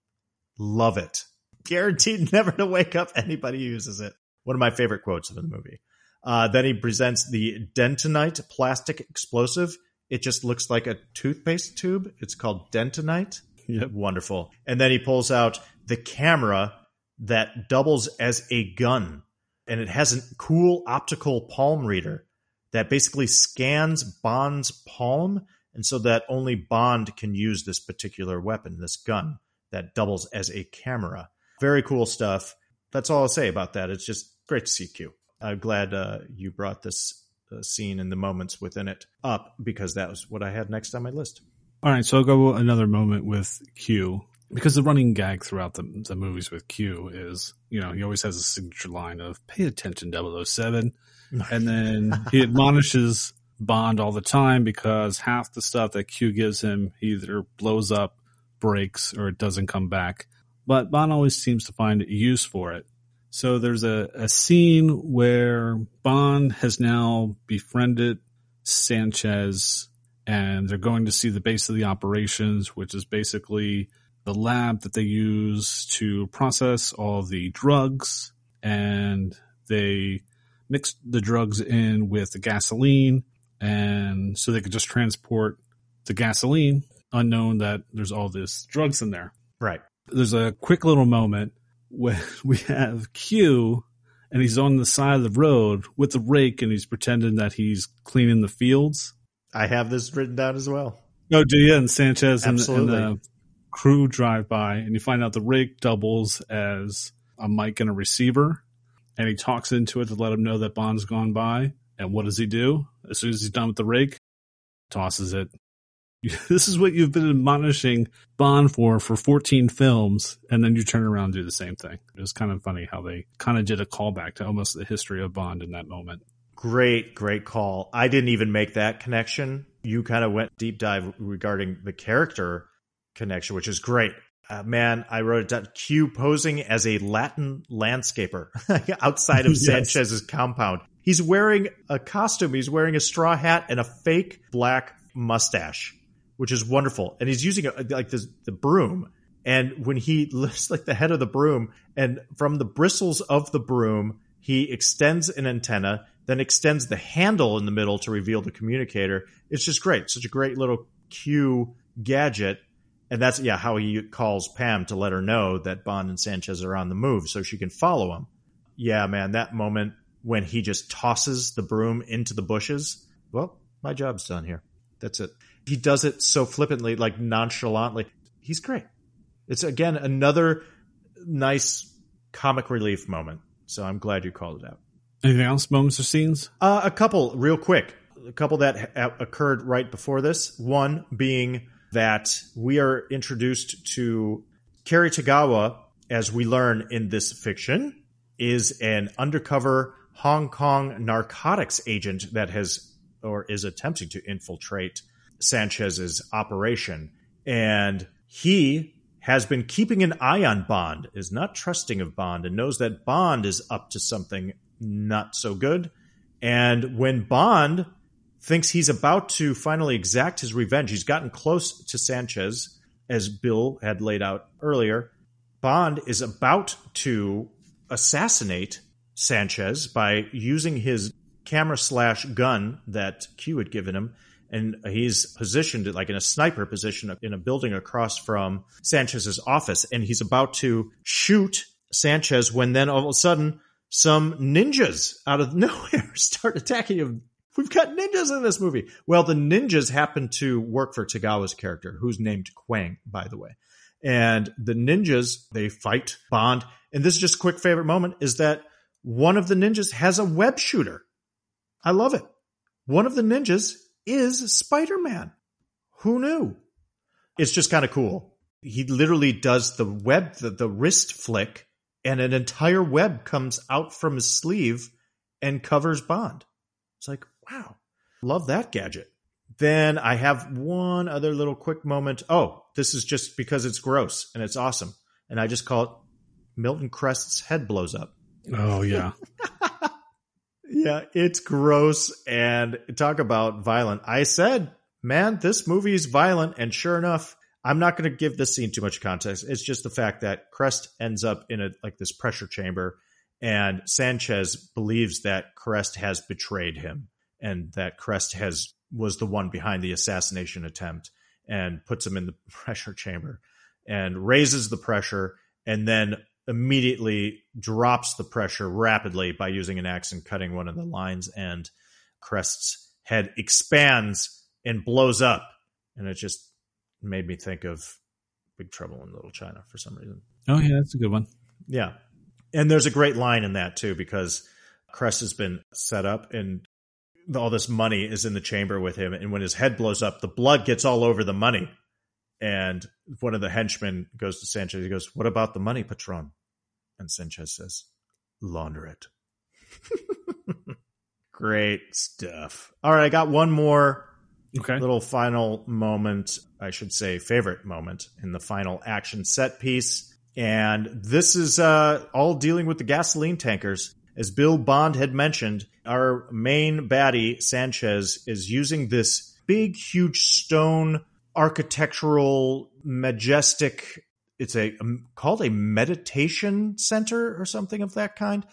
Love it. Guaranteed never to wake up anybody who uses it. One of my favorite quotes of the movie. Uh, then he presents the Dentonite plastic explosive. It just looks like a toothpaste tube. It's called Dentonite. Yep. Wonderful. And then he pulls out the camera that doubles as a gun. And it has a cool optical palm reader that basically scans Bond's palm. And so that only Bond can use this particular weapon, this gun that doubles as a camera. Very cool stuff. That's all I'll say about that. It's just great to see Q. I'm glad uh, you brought this uh, scene and the moments within it up because that was what I had next on my list. All right, so I'll go another moment with Q because the running gag throughout the, the movies with Q is, you know, he always has a signature line of "Pay attention, 007," and then he admonishes Bond all the time because half the stuff that Q gives him either blows up, breaks, or it doesn't come back. But Bond always seems to find use for it. So there's a, a scene where Bond has now befriended Sanchez and they're going to see the base of the operations, which is basically the lab that they use to process all the drugs. And they mix the drugs in with the gasoline. And so they could just transport the gasoline, unknown that there's all this drugs in there. Right. There's a quick little moment where we have Q and he's on the side of the road with the rake and he's pretending that he's cleaning the fields. I have this written down as well. Oh, do you? And Sanchez and, and the uh, crew drive by and you find out the rake doubles as a mic and a receiver. And he talks into it to let him know that Bond's gone by. And what does he do? As soon as he's done with the rake, tosses it. This is what you've been admonishing Bond for for 14 films, and then you turn around and do the same thing. It was kind of funny how they kind of did a callback to almost the history of Bond in that moment. Great, great call. I didn't even make that connection. You kind of went deep dive regarding the character connection, which is great. Uh, man, I wrote it down. Q posing as a Latin landscaper outside of Yes. Sanchez's compound. He's wearing a costume. He's wearing a straw hat and a fake black mustache, which is wonderful. And he's using a, like this, the broom. And when he lifts like the head of the broom, and from the bristles of the broom, he extends an antenna, then extends the handle in the middle to reveal the communicator. It's just great. Such a great little Q gadget. And that's yeah how he calls Pam to let her know that Bond and Sanchez are on the move so she can follow him. Yeah, man, that moment when he just tosses the broom into the bushes. Well, my job's done here. That's it. He does it so flippantly, like nonchalantly. He's great. It's again another nice comic relief moment. So I'm glad you called it out. Anything else? Moments or scenes? Uh, a couple, real quick. A couple that ha- occurred right before this. One being that we are introduced to Cary Tagawa, as we learn in this fiction, is an undercover Hong Kong narcotics agent that has or is attempting to infiltrate Sanchez's operation. And he has been keeping an eye on Bond, is not trusting of Bond, and knows that Bond is up to something not so good. And when Bond thinks he's about to finally exact his revenge, he's gotten close to Sanchez, as Bill had laid out earlier. Bond is about to assassinate Sanchez by using his camera slash gun that Q had given him. And he's positioned like in a sniper position in a building across from Sanchez's office. And he's about to shoot Sanchez when then all of a sudden some ninjas out of nowhere start attacking him. We've got ninjas in this movie. Well, the ninjas happen to work for Tagawa's character, who's named Kwang, by the way. And the ninjas, they fight Bond. And this is just a quick favorite moment is that one of the ninjas has a web shooter. I love it. One of the ninjas is Spider Man. Who knew? It's just kind of cool. He literally does the web, the, the wrist flick, and an entire web comes out from his sleeve and covers Bond. It's like, wow, love that gadget. Then I have one other little quick moment. Oh, this is just because it's gross and it's awesome. And I just call it Milton Krest's head blows up. Oh, yeah. Yeah, it's gross and talk about violent. I said, man, this movie is violent, and sure enough, I'm not going to give this scene too much context. It's just the fact that Krest ends up in a like this pressure chamber, and Sanchez believes that Krest has betrayed him, and that Krest has was the one behind the assassination attempt, and puts him in the pressure chamber, and raises the pressure, and then immediately drops the pressure rapidly by using an axe and cutting one of the lines, and Krest's head expands and blows up. And it just made me think of Big Trouble in Little China for some reason. Oh, yeah, that's a good one. Yeah. And there's a great line in that, too, because Krest has been set up and all this money is in the chamber with him. And when his head blows up, the blood gets all over the money. And one of the henchmen goes to Sanchez. He goes, What about the money, Patron? And Sanchez says, Launder it. Great stuff. All right, I got one more Okay. little final moment, I should say, favorite moment in the final action set piece. And this is uh, all dealing with the gasoline tankers. As Bill Bond had mentioned, our main baddie, Sanchez, is using this big, huge stone architectural, majestic. It's a um, called a meditation center or something of that kind,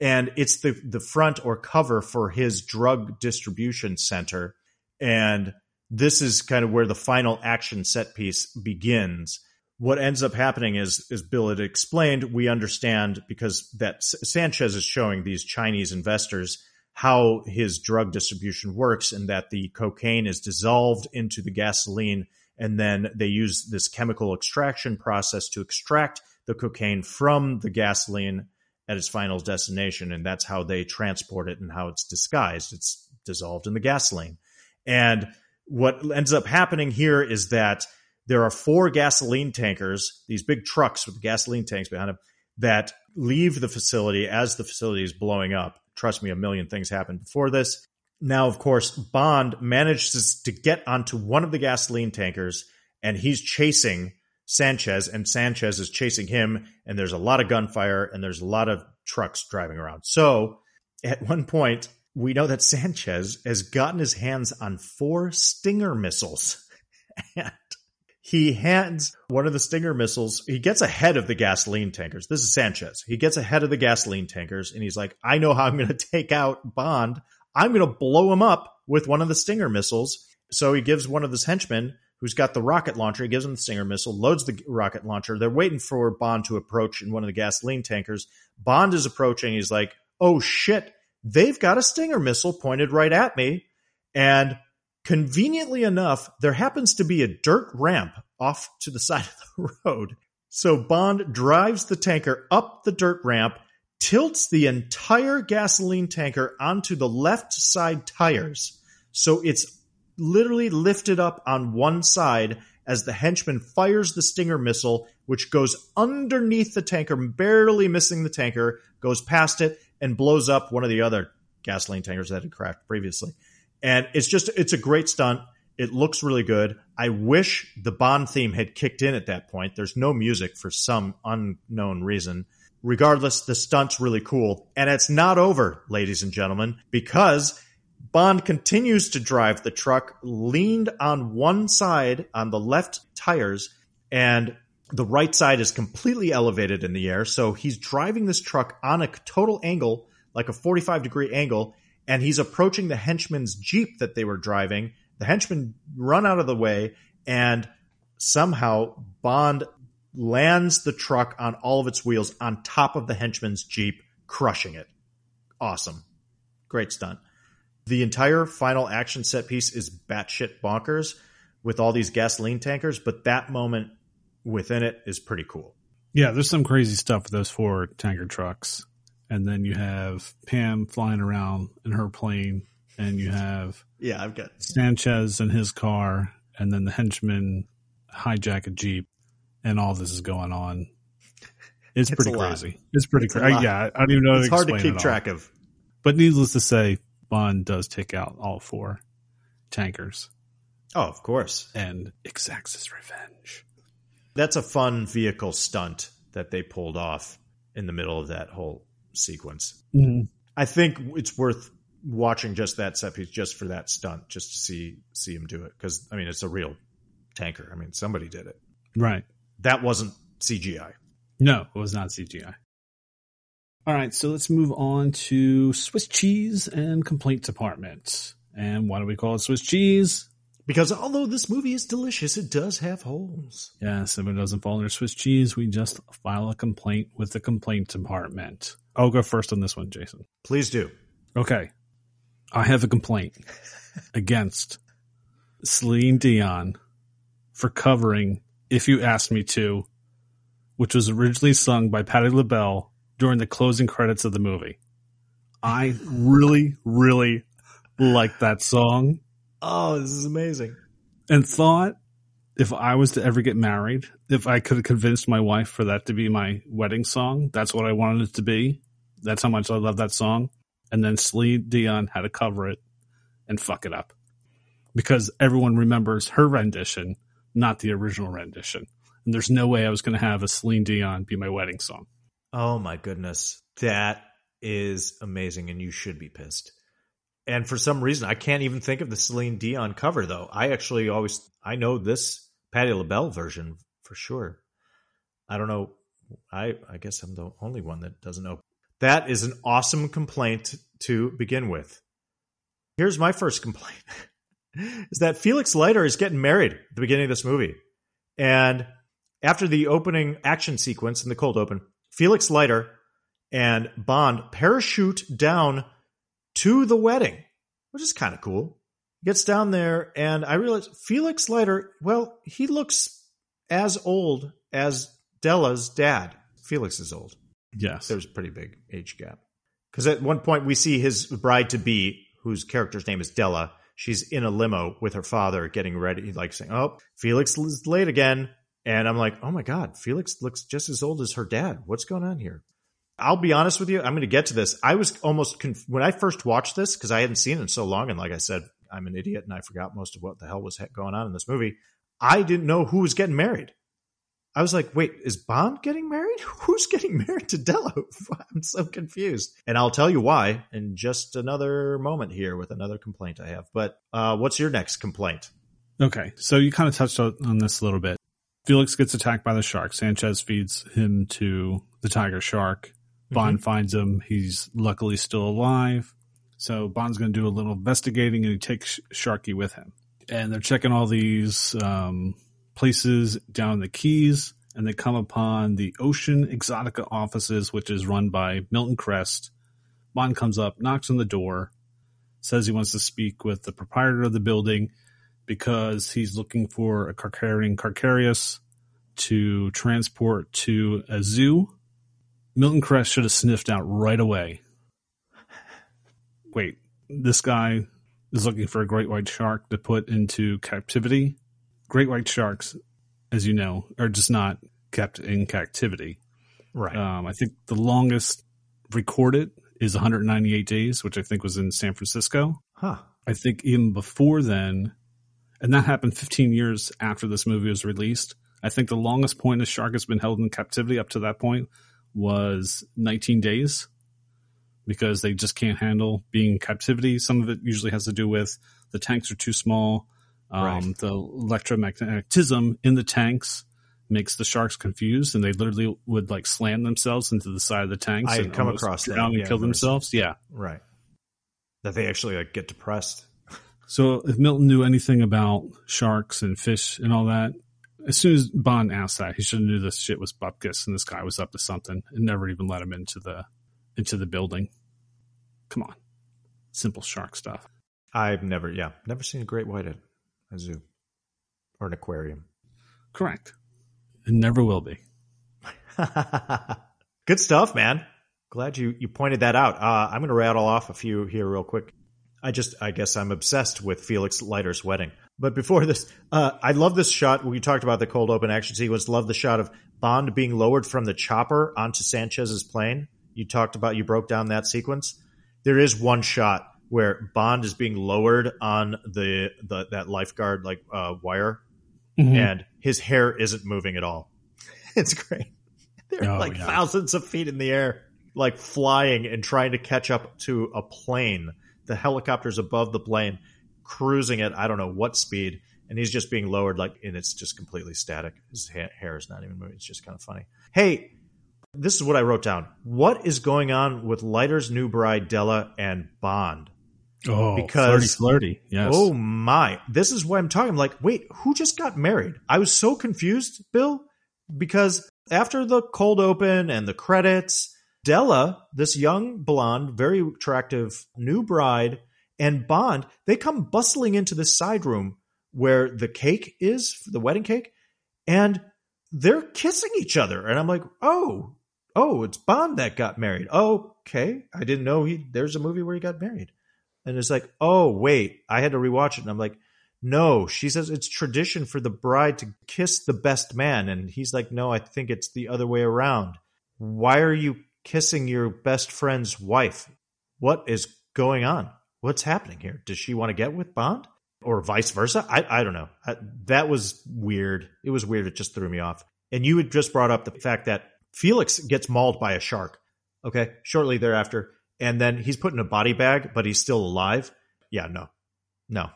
and it's the the front or cover for his drug distribution center. And this is kind of where the final action set piece begins. What ends up happening is, as Bill had explained, we understand because that Sanchez is showing these Chinese investors how his drug distribution works and that the cocaine is dissolved into the gasoline and then they use this chemical extraction process to extract the cocaine from the gasoline at its final destination. And that's how they transport it and how it's disguised. It's dissolved in the gasoline. And what ends up happening here is that there are four gasoline tankers these big trucks with gasoline tanks behind them that leave the facility as the facility is blowing up. Trust me, a million things happened before this. Now, of course, Bond manages to get onto one of the gasoline tankers and he's chasing Sanchez, and Sanchez is chasing him, and there's a lot of gunfire and there's a lot of trucks driving around. So, at one point, we know that Sanchez has gotten his hands on four Stinger missiles. And he hands one of the Stinger missiles. He gets ahead of the gasoline tankers. This is Sanchez. He gets ahead of the gasoline tankers and he's like, I know how I'm going to take out Bond. I'm going to blow him up with one of the Stinger missiles. So he gives one of his henchmen, who's got the rocket launcher. He gives him the Stinger missile, loads the rocket launcher. They're waiting for Bond to approach in one of the gasoline tankers. Bond is approaching. He's like, oh shit, they've got a Stinger missile pointed right at me. And conveniently enough, there happens to be a dirt ramp off to the side of the road. So Bond drives the tanker up the dirt ramp, tilts the entire gasoline tanker onto the left side tires. So it's literally lifted up on one side as the henchman fires the Stinger missile, which goes underneath the tanker, barely missing the tanker, goes past it, and blows up one of the other gasoline tankers that had crashed previously. And it's just, it's a great stunt. It looks really good. I wish the Bond theme had kicked in at that point. There's no music for some unknown reason. Regardless, the stunt's really cool. And it's not over, ladies and gentlemen, because Bond continues to drive the truck leaned on one side on the left tires and the right side is completely elevated in the air. So he's driving this truck on a total angle, like a 45 degree angle, and he's approaching the henchman's Jeep that they were driving. The henchmen run out of the way and somehow Bond lands the truck on all of its wheels on top of the henchman's Jeep, crushing it. Awesome. Great stunt. The entire final action set piece is batshit bonkers with all these gasoline tankers, but that moment within it is pretty cool. Yeah, there's some crazy stuff with those four tanker trucks. And then you have Pam flying around in her plane, and you have Yeah, I've got Sanchez in his car, and then the henchman hijack a Jeep, and all this is going on. It's, It's pretty a lot. crazy. It's pretty crazy. Yeah, I don't even know. it's how hard to keep track of. But needless to say, Bond does take out all four tankers Oh, of course. and exacts his revenge. That's a fun vehicle stunt that they pulled off in the middle of that whole sequence. Mm-hmm. I think it's worth watching just that set piece just for that stunt, just to see see him do it. Because I mean, it's a real tanker. I mean, somebody did it. Right. That wasn't CGI. No, it was not CGI. All right, so let's move on to Swiss cheese and complaint department. And why do we call it Swiss cheese? Because although this movie is delicious, it does have holes. Yes, if it doesn't fall under Swiss cheese, we just file a complaint with the complaint department. I'll go first on this one, Jason. Please do. Okay. I have a complaint against Celine Dion for covering If You Asked Me To, which was originally sung by Patti LaBelle during the closing credits of the movie. I really, really liked that song Oh, this is amazing. and thought if I was to ever get married, if I could have convinced my wife for that to be my wedding song, that's what I wanted it to be. That's how much I love that song. And then Celine Dion had to cover it and fuck it up because everyone remembers her rendition, not the original rendition. And there's no way I was going to have a Celine Dion be my wedding song. Oh my goodness. That is amazing and you should be pissed. And for some reason I can't even think of the Celine Dion cover though. I actually always I know this Patti LaBelle version for sure. I don't know. I I guess I'm the only one that doesn't know. That is an awesome complaint to begin with. Here's my first complaint. is that Felix Leiter is getting married at the beginning of this movie. And after the opening action sequence in the cold open, Felix Leiter and Bond parachute down to the wedding, which is kind of cool. Gets down there, and I realize Felix Leiter, well, he looks as old as Della's dad. Felix is old. Yes. There's a pretty big age gap. Because at one point we see his bride to be, whose character's name is Della. She's in a limo with her father getting ready, like saying, Oh, Felix is late again. And I'm like, Oh my God, Felix looks just as old as her dad. What's going on here? I'll be honest with you. I'm going to get to this. I was almost, conf- when I first watched this, because I hadn't seen it in so long. And like I said, I'm an idiot and I forgot most of what the hell was going on in this movie. I didn't know who was getting married. I was like, wait, is Bond getting married? Who's getting married to Della? I'm so confused. And I'll tell you why in just another moment here with another complaint I have. But uh, what's your next complaint? Okay, so you kind of touched on on this a little bit. Felix gets attacked by the shark. Sanchez feeds him to the tiger shark. Bond finds him. He's luckily still alive. So Bond's going to do a little investigating and he takes Sharkey with him. and they're checking all these um, places down the Keys, and they come upon the Ocean Exotica offices, which is run by Milton Krest. Bond comes up, knocks on the door, says he wants to speak with the proprietor of the building because he's looking for a Carcarian Carcarius to transport to a zoo. Milton Krest should have sniffed out right away. Wait, this guy is looking for a great white shark to put into captivity. Great white sharks, as you know, are just not kept in captivity. Right. Um, I think the longest recorded is 198 days, which I think was in San Francisco. huh. I think even before then, and that happened 15 years after this movie was released. I think the longest point a shark has been held in captivity up to that point was 19 days because they just can't handle being in captivity. Some of it usually has to do with the tanks are too small. Um, Right. The electromagnetism in the tanks makes the sharks confused and they literally would like slam themselves into the side of the tanks I had and come across that, and yeah, kill themselves. Yeah. Right. That they actually like get depressed. So if Milton knew anything about sharks and fish and all that, as soon as Bond asked that, he should have knew this shit was bupkis and this guy was up to something and never even let him into the into the building. Come on. Simple shark stuff. I've never, yeah, never seen a great white a zoo or an aquarium. Correct. It never will be. Good stuff, man. Glad you you pointed that out. Uh, I'm going to rattle off a few here real quick. I just, I guess I'm obsessed with Felix Leiter's wedding. But before this, uh, I love this shot. We talked about the cold open action sequence. Love the shot of Bond being lowered from the chopper onto Sanchez's plane. You talked about, you broke down that sequence. There is one shot where Bond is being lowered on the, the that lifeguard like uh, wire, Mhm. and his hair isn't moving at all. It's great. They're Oh, like yeah. thousands of feet in the air, like flying and trying to catch up to a plane. The helicopter's above the plane, cruising at I don't know what speed, and he's just being lowered like, and it's just completely static. His ha- hair is not even moving. It's just kind of funny. Hey, this is what I wrote down. What is going on with Leiter's new bride Della and Bond? Oh, Because- flirty, flirty. Yes. Oh my. This is what I'm talking. I'm like, wait, who just got married? I was so confused, Bill, because after the cold open and the credits, Della, this young blonde, very attractive new bride, and Bond, they come bustling into the side room where the cake is, the wedding cake, and they're kissing each other. And I'm like, oh, oh, it's Bond that got married. Oh, okay. I didn't know he there's a movie where he got married. And it's like, oh, wait, I had to rewatch it. And I'm like, no, she says it's tradition for the bride to kiss the best man. And he's like, no, I think it's the other way around. Why are you kissing your best friend's wife? What is going on? What's happening here? Does she want to get with Bond? Or vice versa? I, I don't know. I, that was weird. It was weird. It just threw me off. And you had just brought up the fact that Felix gets mauled by a shark. Okay. Shortly thereafter. And then he's put in a body bag, but he's still alive. Yeah, no. No.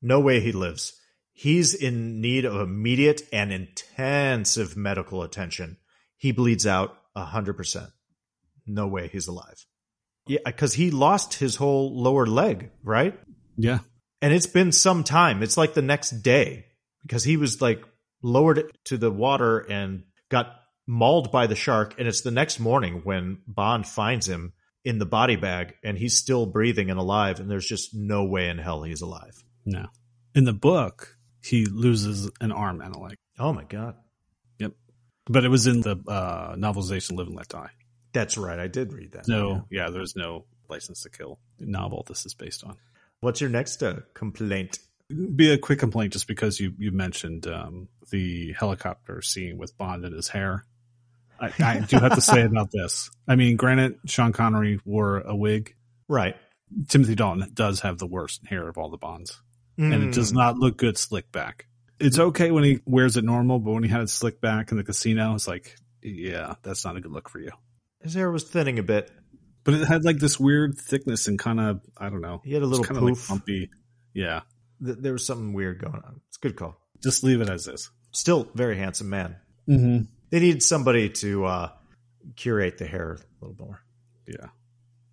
No way he lives. He's in need of immediate and intensive medical attention. He bleeds out 100%. No way he's alive. Yeah, because he lost his whole lower leg, right? Yeah. And it's been some time. It's like the next day because he was like lowered to the water and got mauled by the shark. And it's the next morning when Bond finds him in the body bag and he's still breathing and alive. And there's just no way in hell he's alive. No. In the book, he loses an arm and a leg. Oh my God. Yep. But it was in the uh, novelization Live and Let Die. That's right. I did read that. No, yeah, there's no license to kill novel this is based on. What's your next uh, complaint? Be a quick complaint just because you, you mentioned um, the helicopter scene with Bond and his hair. I, I do have to say about this. I mean, granted, Sean Connery wore a wig. Right. Timothy Dalton does have the worst hair of all the Bonds, and it does Mm. not look good slick back. It's okay when he wears it normal, but when he had it slick back in the casino, it's like, yeah, that's not a good look for you. His hair was thinning a bit. But it had like this weird thickness and kind of, I don't know, He had a little kind of like bumpy. Yeah, Th- There was something weird going on. It's a good call. just leave it as is. Still very handsome man. Mm-hmm. They needed somebody to uh, curate the hair a little more. Yeah.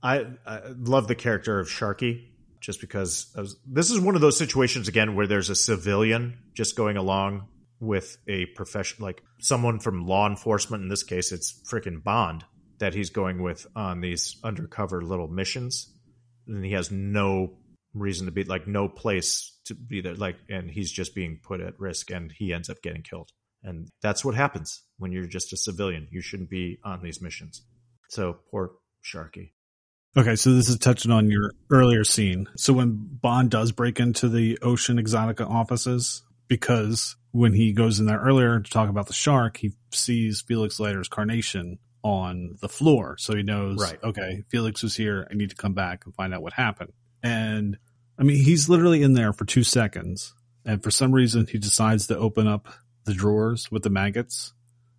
I, I love the character of Sharkey. just because was, this is one of those situations again where there's a civilian just going along with a profession like someone from law enforcement. In this case, it's freaking Bond that he's going with on these undercover little missions, and he has no reason to be like no place to be there. Like, and he's just being put at risk, and he ends up getting killed. And that's what happens when you're just a civilian. You shouldn't be on these missions. So poor Sharkey. Okay, so this is touching on your earlier scene. So when Bond does break into the Ocean Exotica offices, because when he goes in there earlier to talk about the shark, he sees Felix Leiter's carnation on the floor. So he knows, Right. okay, Felix was here. I need to come back and find out what happened. And I mean, he's literally in there for two seconds. And for some reason, he decides to open up the drawers with the maggots,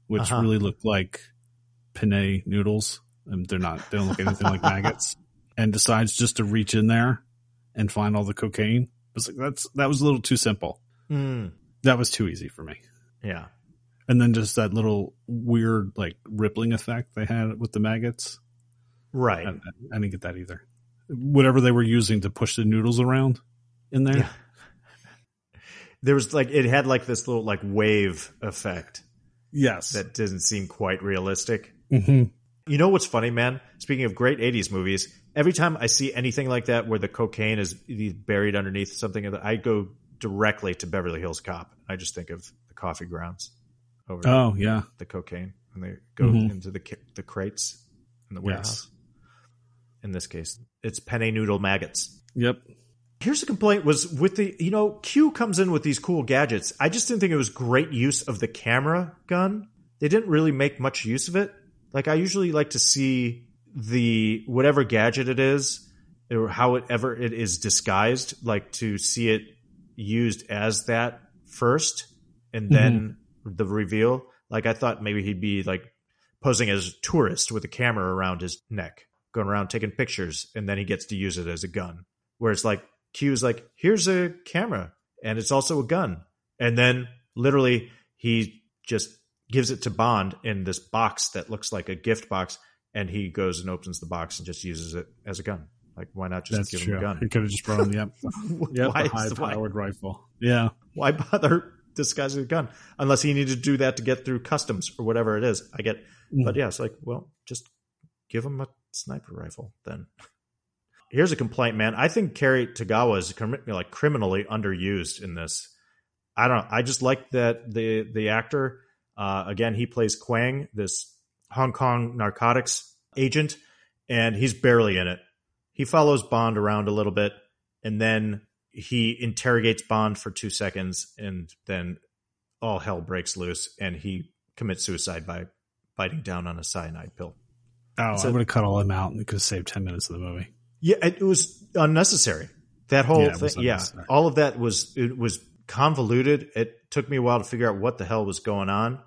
which Uh-huh. really look like penne noodles. And they're not, they don't look anything like maggots. And decides just to reach in there and find all the cocaine. Was like, that's, that was a little too simple. Mm, That was too easy for me. yeah. And then just that little weird, like, rippling effect they had with the maggots. Right. I, I didn't get that either. Whatever they were using to push the noodles around in there. Yeah. There was like it had like this little like wave effect Yes. that doesn't seem quite realistic. hmm You know what's funny, man? Speaking of great '80s movies, every time I see anything like that where the cocaine is buried underneath something, I go directly to Beverly Hills Cop. I just think of the coffee grounds over Oh, yeah. the cocaine, and they go Mhm. into the the crates in the Yes. warehouse. In this case, it's penne noodle maggots. Yep. Here's a complaint was with the, you know, Q comes in with these cool gadgets. I just didn't think it was great use of the camera gun. They didn't really make much use of it. Like I usually like to see the whatever gadget it is or how it ever it is disguised, like to see it used as that first and mm-hmm. then the reveal. Like I thought maybe he'd be like posing as a tourist with a camera around his neck, going around taking pictures, and then he gets to use it as a gun. Whereas like Q's like, here's a camera and it's also a gun. And then literally he just gives it to Bond in this box that looks like a gift box, and he goes and opens the box and just uses it as a gun. Like why not just That's give true. him a gun? He could have just brought him, yep. Yep. why, a high is- why, powered rifle. Yeah. why bother disguising a gun unless he needed to do that to get through customs or whatever it is? I get, Mm. but yeah, it's like, well, just give him a sniper rifle then. Here's a complaint, man. I think Cary Tagawa is like criminally underused in this. I don't. I just like that the the actor. Uh, again, he plays Quang, this Hong Kong narcotics agent, and he's barely in it. He follows Bond around a little bit, and then he interrogates Bond for two seconds, and then all hell breaks loose, and he commits suicide by biting down on a cyanide pill. Oh, So- I would have cut all them out and could have saved 10 minutes of the movie. Yeah, it was unnecessary. That whole Yeah, thing, yeah, all of that was it was convoluted. It took me a while to figure out what the hell was going on.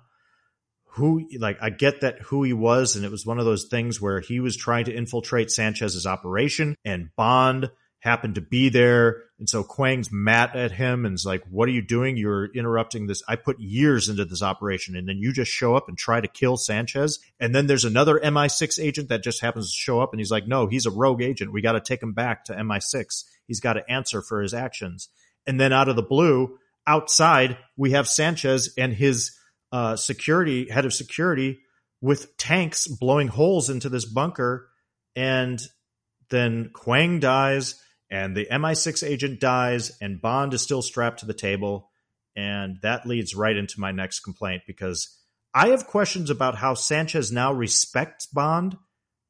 Who, like, I get that who he was, and it was one of those things where he was trying to infiltrate Sanchez's operation, and Bond happened to be there, and so Quang's mad at him and is like, "What are you doing? You're interrupting this. I put years into this operation, and then you just show up and try to kill Sanchez." And then there's another MI6 agent that just happens to show up, and he's like, "No, he's a rogue agent. We got to take him back to MI6. He's got to answer for his actions." And then out of the blue, outside, we have Sanchez and his uh, security head of security with tanks blowing holes into this bunker, and then Quang dies, and the MI6 agent dies, and Bond is still strapped to the table, and that leads right into my next complaint because I have questions about how Sanchez now respects Bond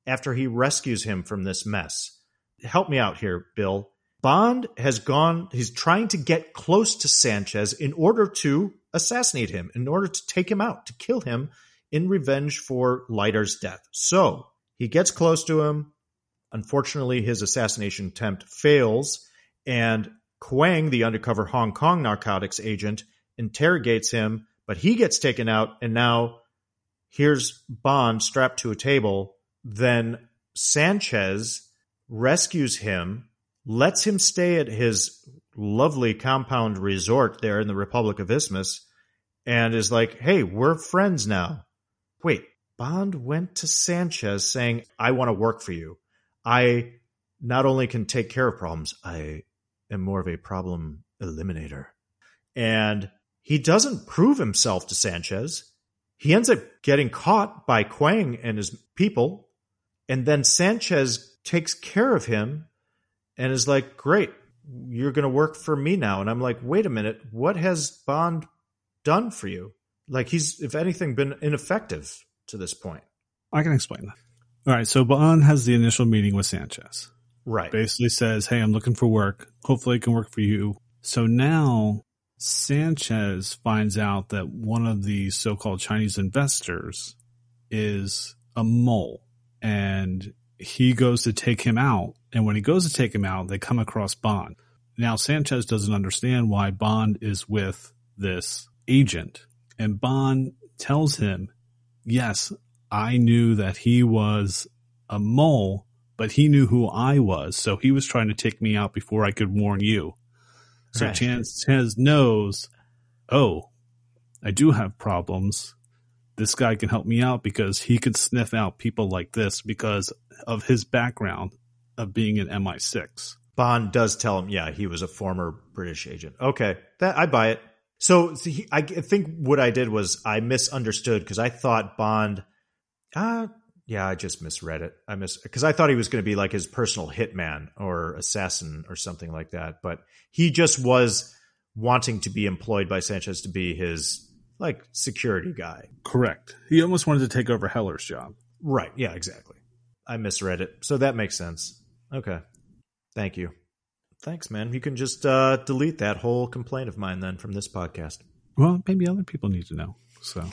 after he rescues him from this mess. Help me out here, Bill. Bond has gone, he's trying to get close to Sanchez in order to assassinate him, in order to take him out, to kill him in revenge for Leiter's death. So he gets close to him. Unfortunately, his assassination attempt fails, and Quang, the undercover Hong Kong narcotics agent, interrogates him, but he gets taken out, and now here's Bond strapped to a table. Then Sanchez rescues him, lets him stay at his lovely compound resort there in the Republic of Isthmus, and is like, hey, we're friends now. Wait, Bond went to Sanchez saying, I want to work for you. I not only can take care of problems, I am more of a problem eliminator. And he doesn't prove himself to Sanchez. He ends up getting caught by Quang and his people. And then Sanchez takes care of him and is like, Great, you're going to work for me now. And I'm like, Wait a minute, what has Bond done for you? Like, he's, if anything, been ineffective to this point. I can explain that. All right. So Bond has the initial meeting with Sanchez. Right. Basically says, Hey, I'm looking for work. Hopefully it can work for you. So now Sanchez finds out that one of the so called Chinese investors is a mole and he goes to take him out. And when he goes to take him out, they come across Bond. Now Sanchez doesn't understand why Bond is with this agent. And Bond tells him, Yes, I knew that he was a mole, but he knew who I was. So he was trying to take me out before I could warn you. So Right. Chance knows, oh, I do have problems. This guy can help me out because he can sniff out people like this because of his background of being an MI6. Bond does tell him, yeah, he was a former British agent. Okay, that I buy it. So see, I think what I did was I misunderstood because I thought Bond. Ah, yeah, I just misread it. I miss because I thought he was going to be like his personal hitman or assassin or something like that. But he just was wanting to be employed by Sanchez to be his like security guy. Correct. He almost wanted to take over Heller's job. Right. Yeah. Exactly. I misread it, so that makes sense. Okay. Thank you. Thanks, man. You can just uh, delete that whole complaint of mine then from this podcast. Well, maybe other people need to know. So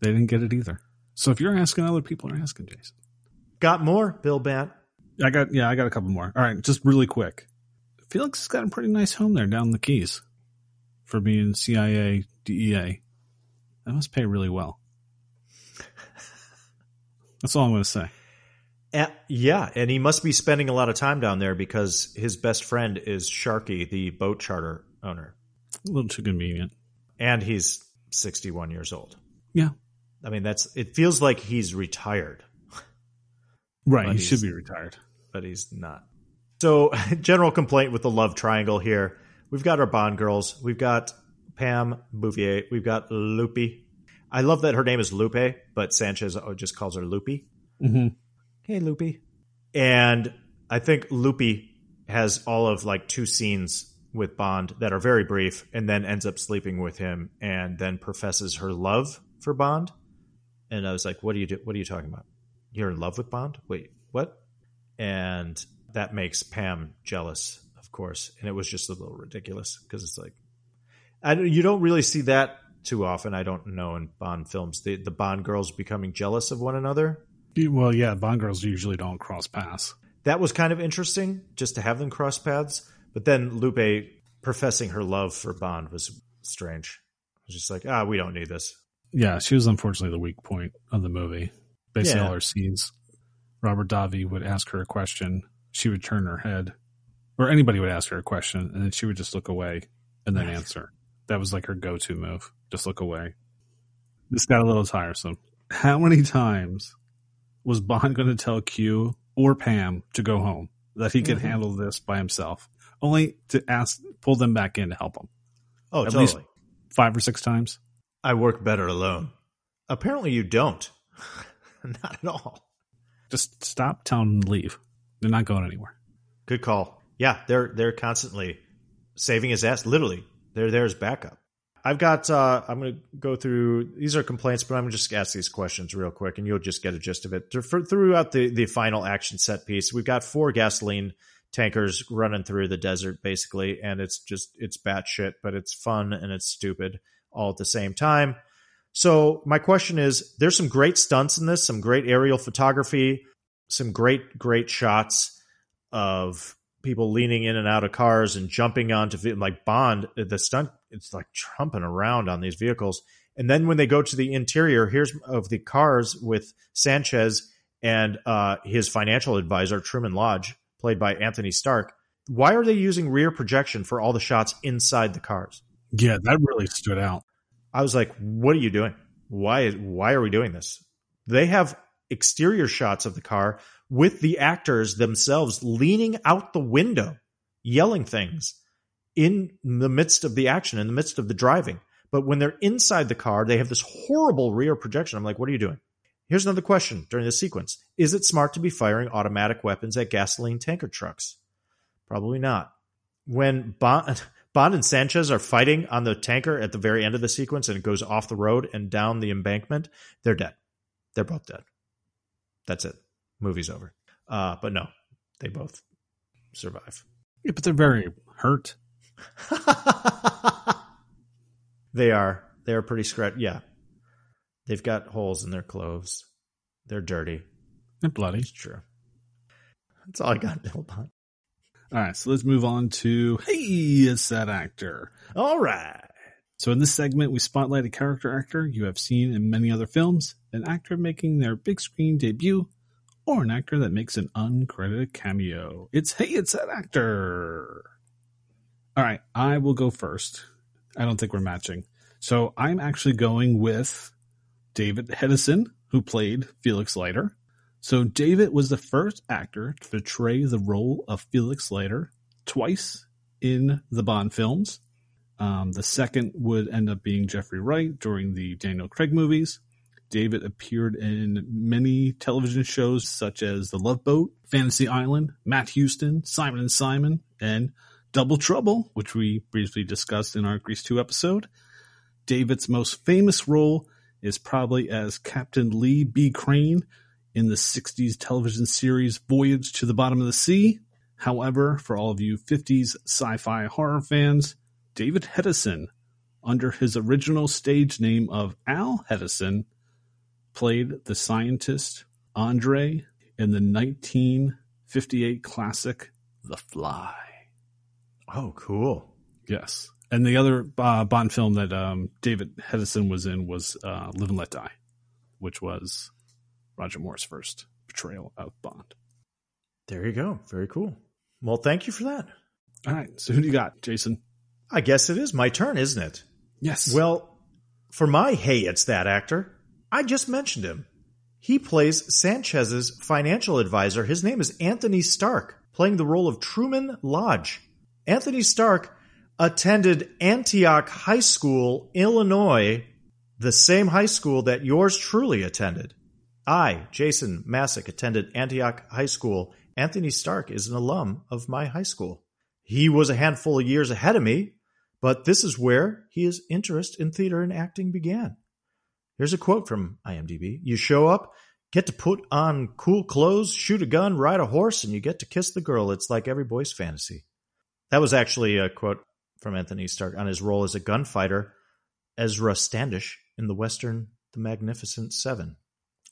they didn't get it either. So if you're asking, other people are asking, Jason. Got more, Bill Bant? I got yeah, I got a couple more. All right, just really quick. Felix has got a pretty nice home there down in the Keys for being CIA DEA. That must pay really well. That's all I'm going to say. Uh, yeah, and he must be spending a lot of time down there because his best friend is Sharkey, the boat charter owner, A little too convenient. and he's 61 years old. Yeah, I mean, that's it feels like he's retired, right. But he should be retired. but he's not. So, general complaint with the love triangle here. We've got our Bond girls. We've got Pam Bouvier. We've got Loopy. I love that her name is Lupe, but Sanchez just calls her Loopy. hmm Hey, Loopy. And I think Loopy has all of like two scenes with Bond that are very brief and then ends up sleeping with him and then professes her love for Bond. And I was like, what are you do- what are you talking about? You're in love with Bond? Wait, what? And that makes Pam jealous, of course. And it was just a little ridiculous because it's like I don't, you don't really see that too often. I don't know in Bond films the the Bond girls becoming jealous of one another. Well, yeah, Bond girls usually don't cross paths. that was kind of interesting just to have them cross paths. But then Lupe professing her love for Bond was strange. It was just like, ah, we don't need this. Yeah, she was unfortunately the weak point of the movie. Basically, Yeah. all her scenes, Robert Davi would ask her a question, she would turn her head, or anybody would ask her a question, and then she would just look away and then answer. That was like her go-to move. Just look away. This got a little tiresome. How many times was Bond going to tell Q or Pam to go home that he could Mhm. handle this by himself, only to ask pull them back in to help him Oh, At totally. least- five or six times? I work better alone. Apparently, you don't. Not at all. Just stop, tell them to leave. They're not going anywhere. Good call. Yeah, they're they're constantly saving his ass. Literally, they're there as backup. I've got. Uh, I'm going to go through. These are complaints, but I'm going to just ask these questions real quick, and you'll just get a gist of it. For- Throughout the the final action set piece, we've got four gasoline tankers running through the desert, basically, and it's just it's batshit, but it's fun and it's stupid all at the same time. So my question is: There's some great stunts in this, some great aerial photography, some great great shots of people leaning in and out of cars and jumping onto like Bond. The stunt it's like trumping around on these vehicles, and then when they go to the interior, here's of the cars with Sanchez and uh, his financial advisor Truman Lodge, played by Anthony Starke. Why are they using rear projection for all the shots inside the cars? Yeah, that really stood out. I was like, "What are you doing? Why? Why are we doing this?" They have exterior shots of the car with the actors themselves leaning out the window, yelling things in the midst of the action, in the midst of the driving. But when they're inside the car, they have this horrible rear projection. I'm like, what are you doing? Here's another question during this sequence Is it smart to be firing automatic weapons at gasoline tanker trucks? Probably not. When Bond, Bond and Sanchez are fighting on the tanker at the very end of the sequence and it goes off the road and down the embankment, they're dead. They're both dead. That's it. Movie's over. Uh, but no, they both survive. Yeah, but they're very hurt. they are. They are pretty scratched. Yeah. They've got holes in their clothes. They're dirty. They're bloody. It's true. That's all I got, Bill Bond. All right, so let's move on to Hey, it's that actor. All right. So in this segment, we spotlight a character actor you have seen in many other films, an actor making their big screen debut, or an actor that makes an uncredited cameo. It's Hey, it's that actor. All right, I will go first. I don't think we're matching. So I'm actually going with David Hedison, who played Felix Leiter. So David was the first actor to portray the role of Felix Leiter twice in the Bond films. Um, the second would end up being Jeffrey Wright during the Daniel Craig movies. David appeared in many television shows such as The Love Boat, Fantasy Island, Matt Houston, Simon and Simon, and Double Trouble, which we briefly discussed in our Grease 2 episode. David's most famous role is probably as Captain Lee B. Crane in the 60s television series Voyage to the Bottom of the Sea. However, for all of you 50s sci fi horror fans, David Hedison, under his original stage name of Al Hedison, played the scientist Andre in the 1958 classic The Fly. Oh, cool. Yes. And the other uh, Bond film that um, David Hedison was in was uh, Live and Let Die, which was Roger Moore's first portrayal of Bond. There you go. Very cool. Well, thank you for that. All right. So who do you got, Jason? I guess it is my turn, isn't it? Yes. Well, for my hey, it's that actor, I just mentioned him. He plays Sanchez's financial advisor. His name is Anthony Starke, playing the role of Truman Lodge. Anthony Starke attended Antioch High School, Illinois, the same high school that yours truly attended. I, Jason Masick, attended Antioch High School. Anthony Starke is an alum of my high school. He was a handful of years ahead of me, but this is where his interest in theater and acting began. Here's a quote from IMDb You show up, get to put on cool clothes, shoot a gun, ride a horse, and you get to kiss the girl. It's like every boy's fantasy. That was actually a quote from Anthony Starke on his role as a gunfighter, Ezra Standish, in the Western The Magnificent Seven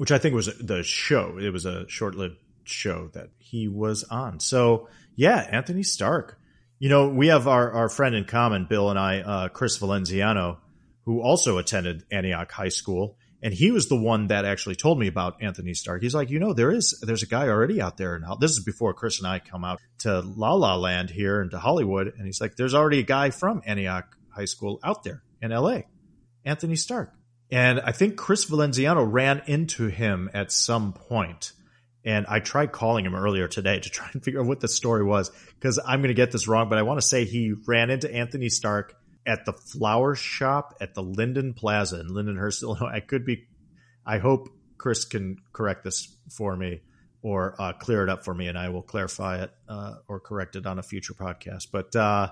which I think was the show. It was a short lived show that he was on. So yeah, Anthony Starke. You know, we have our, our friend in common, Bill and I, uh, Chris Valenziano, who also attended Antioch High School. And he was the one that actually told me about Anthony Starke. He's like, you know, there is, there's a guy already out there. And this is before Chris and I come out to La La Land here and to Hollywood. And he's like, there's already a guy from Antioch High School out there in LA, Anthony Starke. And I think Chris Valenziano ran into him at some point. And I tried calling him earlier today to try and figure out what the story was because I'm going to get this wrong, but I want to say he ran into Anthony Starke at the flower shop at the Linden Plaza in Lindenhurst, Illinois. I could be, I hope Chris can correct this for me or uh, clear it up for me and I will clarify it uh, or correct it on a future podcast. But uh,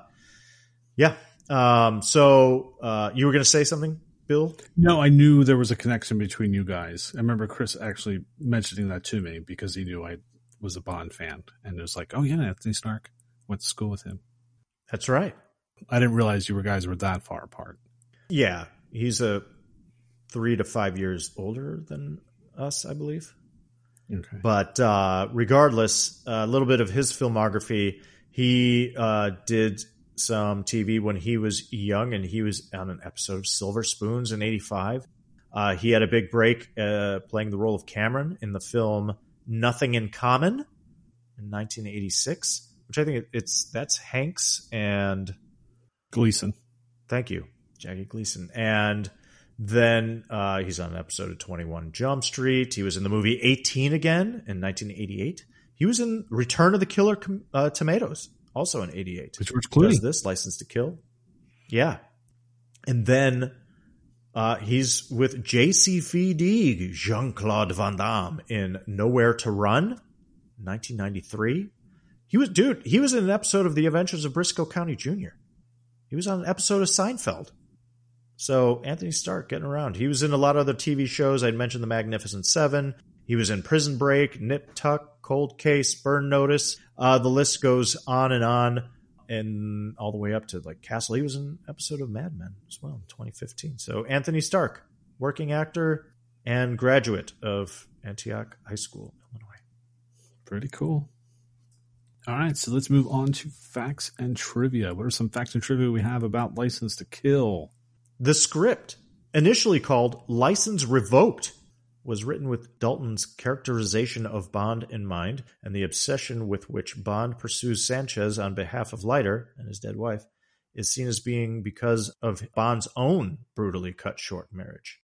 yeah. Um, so uh, you were going to say something? Bill? No, I knew there was a connection between you guys. I remember Chris actually mentioning that to me because he knew I was a Bond fan, and it was like, oh yeah, Anthony Starke went to school with him. That's right. I didn't realize you guys were that far apart. Yeah, he's a three to five years older than us, I believe. Okay. But uh, regardless, a little bit of his filmography. He uh, did some TV when he was young, and he was on an episode of Silver Spoons in '85. Uh, he had a big break uh, playing the role of Cameron in the film Nothing in Common in 1986, which I think it's that's Hanks and Gleason. Thank you, Jackie Gleason. And Then uh, he's on an episode of 21 Jump Street. He was in the movie 18 again in 1988. He was in Return of the Killer uh, Tomatoes, also in 88. With George Clooney. Does this License to Kill? Yeah. And then uh, he's with J.C. Fedig, Jean Claude Van Damme in Nowhere to Run, 1993. He was, dude, he was in an episode of The Adventures of Brisco County Jr. He was on an episode of Seinfeld. So Anthony Starke getting around. He was in a lot of other TV shows. I'd mentioned The Magnificent Seven. He was in Prison Break, Nip Tuck, Cold Case, Burn Notice. Uh, the list goes on and on, and all the way up to like Castle. He was in an episode of Mad Men as well in 2015. So Anthony Starke, working actor and graduate of Antioch High School, Illinois. Pretty cool. All right, so let's move on to facts and trivia. What are some facts and trivia we have about License to Kill? The script, initially called License Revoked, was written with Dalton's characterization of Bond in mind and the obsession with which Bond pursues Sanchez on behalf of Leiter and his dead wife is seen as being because of Bond's own brutally cut short marriage.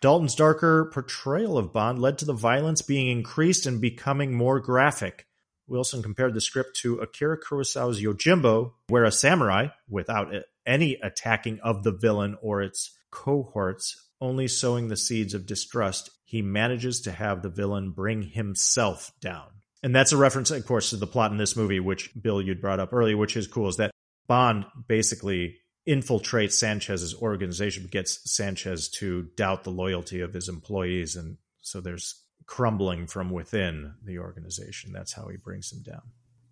Dalton's darker portrayal of Bond led to the violence being increased and becoming more graphic. Wilson compared the script to Akira Kurosawa's Yojimbo, where a samurai, without any attacking of the villain or its cohorts, only sowing the seeds of distrust, he manages to have the villain bring himself down. And that's a reference, of course, to the plot in this movie, which Bill you'd brought up earlier, which is cool, is that Bond basically infiltrates Sanchez's organization, gets Sanchez to doubt the loyalty of his employees, and so there's crumbling from within the organization. That's how he brings him down.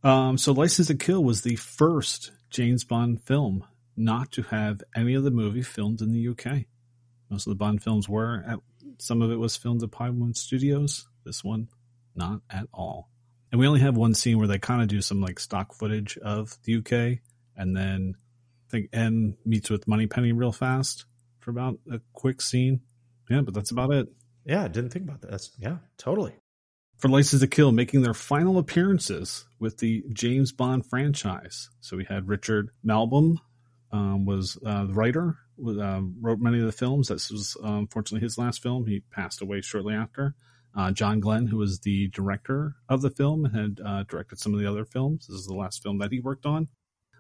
Um, so, License to Kill was the first James Bond film not to have any of the movie filmed in the UK. Most of the Bond films were. At, some of it was filmed at Pinewood Studios. This one, not at all. And we only have one scene where they kind of do some like stock footage of the UK, and then I think M meets with Moneypenny real fast for about a quick scene. Yeah, but that's about it. Yeah, I didn't think about that. That's yeah, totally. For License to Kill, making their final appearances with the James Bond franchise. So we had Richard Maibaum um, was uh, the writer, uh, wrote many of the films. This was unfortunately his last film. He passed away shortly after. Uh, John Glen, who was the director of the film, had uh, directed some of the other films. This is the last film that he worked on.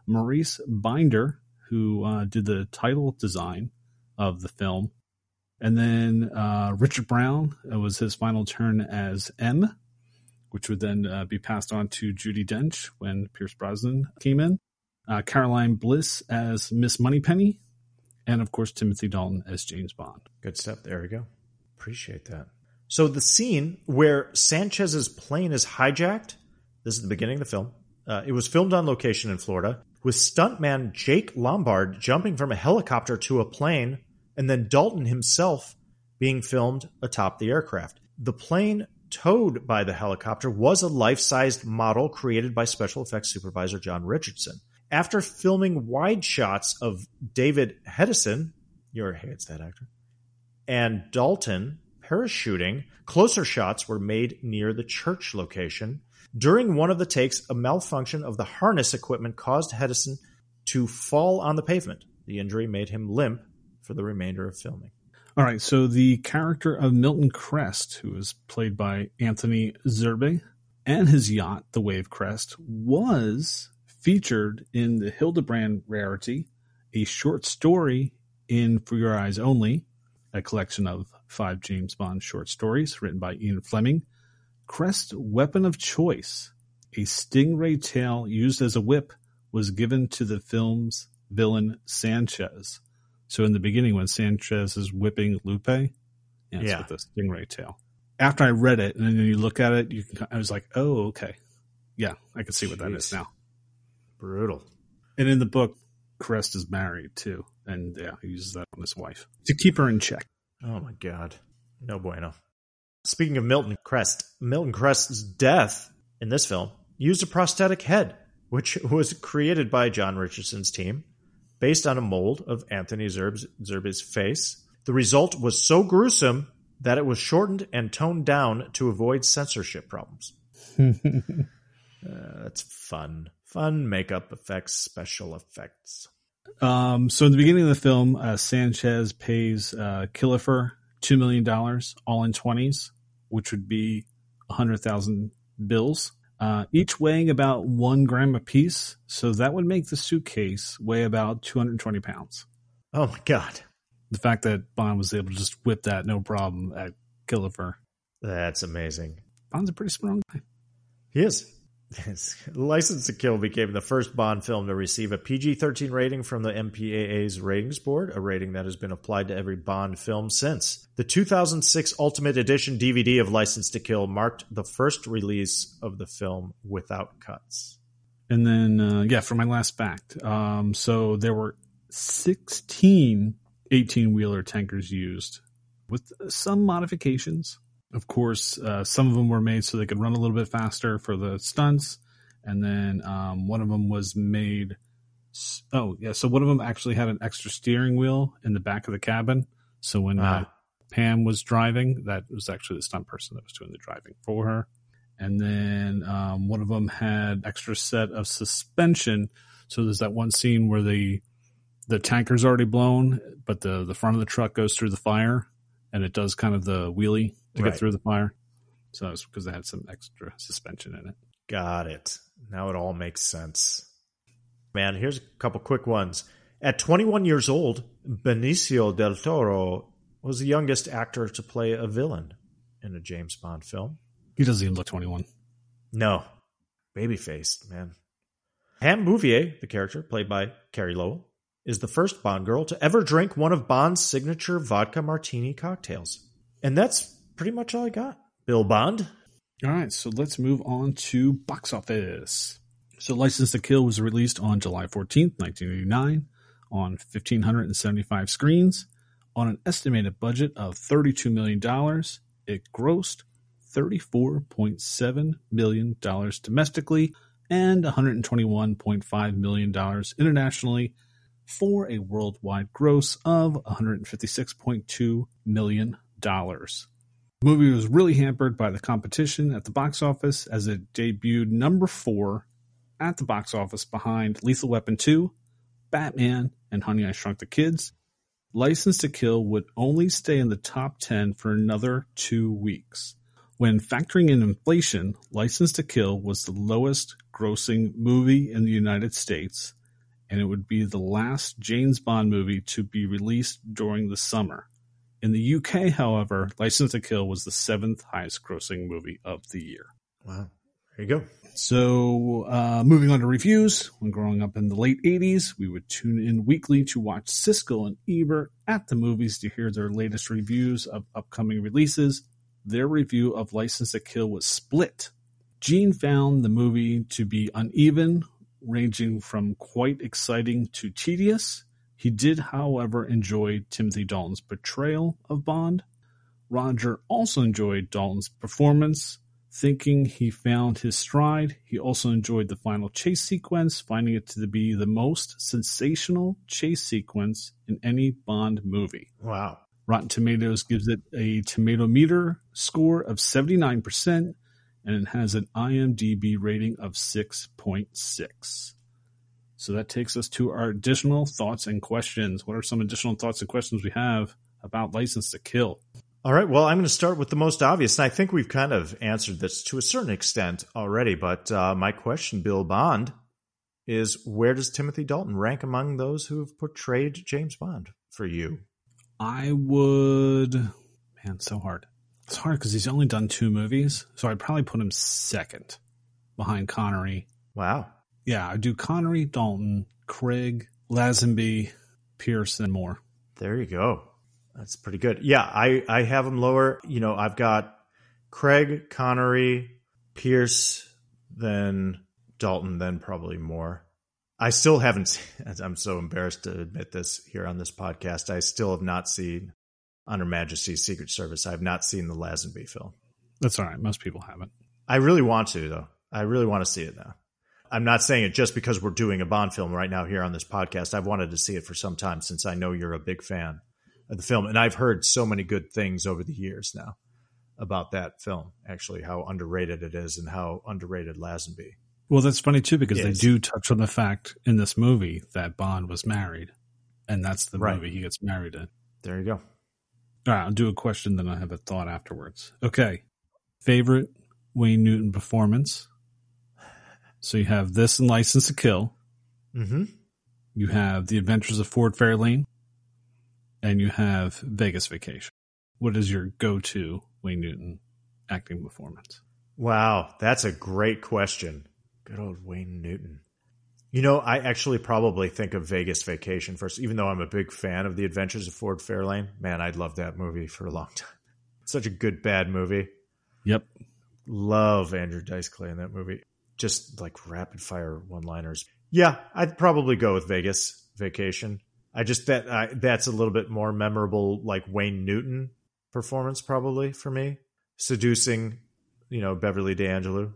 Maurice Binder, who uh, did the title design of the film, and then Richard Brown it was his final turn as M, which would then be passed on to Judi Dench when Pierce Brosnan came in. Uh, Caroline Bliss as Miss Moneypenny, and of course Timothy Dalton as James Bond. Good stuff. There we go. Appreciate that. So the scene where Sanchez's plane is hijacked, this is the beginning of the film. Uh, it was filmed on location in Florida with stuntman Jake Lombard jumping from a helicopter to a plane and then Dalton himself being filmed atop the aircraft. The plane towed by the helicopter was a life sized model created by special effects supervisor John Richardson. After filming wide shots of David Hedison, your hates that actor, and Dalton parachuting, closer shots were made near the church location. During one of the takes, a malfunction of the harness equipment caused Hedison to fall on the pavement. The injury made him limp for the remainder of filming. All right, so the character of Milton Krest, who was played by Anthony Zerbe, and his yacht, the Wavekrest, was featured in the Hildebrand Rarity, a short story in For Your Eyes Only, a collection of five James Bond short stories written by Ian Fleming. Krest weapon of choice, a stingray tail used as a whip, was given to the film's villain Sanchez. So in the beginning, when Sanchez is whipping Lupe, yeah, it's Yeah. with the stingray tail. After I read it, and then you look at it, you can, I was like, oh, okay, yeah, I can see what that is now. Brutal. And in the book, Krest is married too, and yeah, he uses that on his wife to keep her in check. Oh my god. No bueno. Speaking of Milton Krest, Milton Krest's death in this film used a prosthetic head, which was created by John Richardson's team based on a mold of Anthony Zerb's, Zerbe's face. The result was so gruesome that it was shortened and toned down to avoid censorship problems. Uh, that's fun. Fun makeup effects, special effects. Um, so in the beginning of the film, uh, Sanchez pays uh, Killifer two million dollars, all in twenties, which would be a hundred thousand bills, uh, each weighing about one gram apiece. So that would make the suitcase weigh about two hundred twenty pounds. Oh my god, The fact that Bond was able to just whip that no problem at Killifer. that's amazing. Bond's a pretty strong guy. He is. License to Kill became the first Bond film to receive a PG 13 rating from the MPAA's ratings board, a rating that has been applied to every Bond film since. The 2006 Ultimate Edition DVD of License to Kill marked the first release of the film without cuts. And then, uh, yeah, for my last fact, um, so there were 16 18 wheeler tankers used with some modifications. Of course, uh, some of them were made so they could run a little bit faster for the stunts. And then um, one of them was made. Oh, yeah. So one of them actually had an extra steering wheel in the back of the cabin. So when uh, Ah. Pam was driving, that was actually the stunt person that was doing the driving for her. And then um, one of them had extra set of suspension. So there's that one scene where the the tanker's already blown, but the the front of the truck goes through the fire, and it does kind of the wheelie to Right. get through the fire. So it's because they had some extra suspension in it. Got it. Now it all makes sense. Man, here's a couple quick ones. At 21 years old, Benicio del Toro was the youngest actor to play a villain in a James Bond film. He doesn't even look 21. No, baby faced, man. Pam Bouvier, the character played by Carey Lowell, is the first Bond girl to ever drink one of Bond's signature vodka martini cocktails. And that's pretty much all I got. Bill Bond? All right, so let's move on to box office. So License to Kill was released on July 14th, 1989 on 1575 screens on an estimated budget of $32 million. It grossed $34.7 million domestically and $121.5 million internationally for a worldwide gross of $156.2 million. The movie was really hampered by the competition at the box office as it debuted number four at the box office behind Lethal Weapon 2, Batman, and Honey I Shrunk the Kids. License to Kill would only stay in the top 10 for another two weeks. When factoring in inflation, License to Kill was the lowest grossing movie in the United States, and it would be the last James Bond movie to be released during the summer. In the UK, however, License to Kill was the seventh highest grossing movie of the year. Wow. There you go. So, uh, moving on to reviews. When growing up in the late 80s, we would tune in weekly to watch Siskel and Ebert at the movies to hear their latest reviews of upcoming releases. Their review of License to Kill was split. Gene found the movie to be uneven, ranging from quite exciting to tedious. He did, however, enjoy Timothy Dalton's portrayal of Bond. Roger also enjoyed Dalton's performance, thinking he found his stride. He also enjoyed the final chase sequence, finding it to be the most sensational chase sequence in any Bond movie. Wow. Rotten Tomatoes gives it a tomato meter score of 79%, and it has an IMDb rating of 6.6. So that takes us to our additional thoughts and questions. What are some additional thoughts and questions we have about License to Kill? All right. Well, I'm going to start with the most obvious. And I think we've kind of answered this to a certain extent already. But uh, my question, Bill Bond, is where does Timothy Dalton rank among those who have portrayed James Bond for you? I would, man, so hard. It's hard because he's only done two movies, so I'd probably put him second behind Connery. Wow. Yeah, I do Connery, Dalton, Craig, Lazenby, Pierce, and more. There you go. That's pretty good. Yeah, I, I have them lower. You know, I've got Craig, Connery, Pierce, then Dalton, then probably more. I still haven't. I'm so embarrassed to admit this here on this podcast. I still have not seen On Her Majesty's Secret Service. I have not seen the Lazenby film. That's all right. Most people haven't. I really want to, though. I really want to see it now. I'm not saying it just because we're doing a Bond film right now here on this podcast. I've wanted to see it for some time since I know you're a big fan of the film. And I've heard so many good things over the years now about that film, actually, how underrated it is and how underrated Lazenby. Well, that's funny too because Yes. they do touch on the fact in this movie that Bond was married, and that's the Right. movie he gets married in. There you go. All right, I'll do a question, then I have a thought afterwards. Okay, favorite Wayne Newton performance. So you have this and License to Kill. Mm-hmm. You have The Adventures of Ford Fairlane, and you have Vegas Vacation. What is your go-to Wayne Newton acting performance? Wow, that's a great question. Good old Wayne Newton. You know, I actually probably think of Vegas Vacation first, even though I'm a big fan of The Adventures of Ford Fairlane. Man, I'd love that movie for a long time. Such a good bad movie. Yep. Love Andrew Dice Clay in that movie. Just like rapid fire one liners. Yeah, I'd probably go with Vegas Vacation. I just that I, that's a little bit more memorable, like Wayne Newton performance, probably for me. Seducing, you know, Beverly D'Angelo,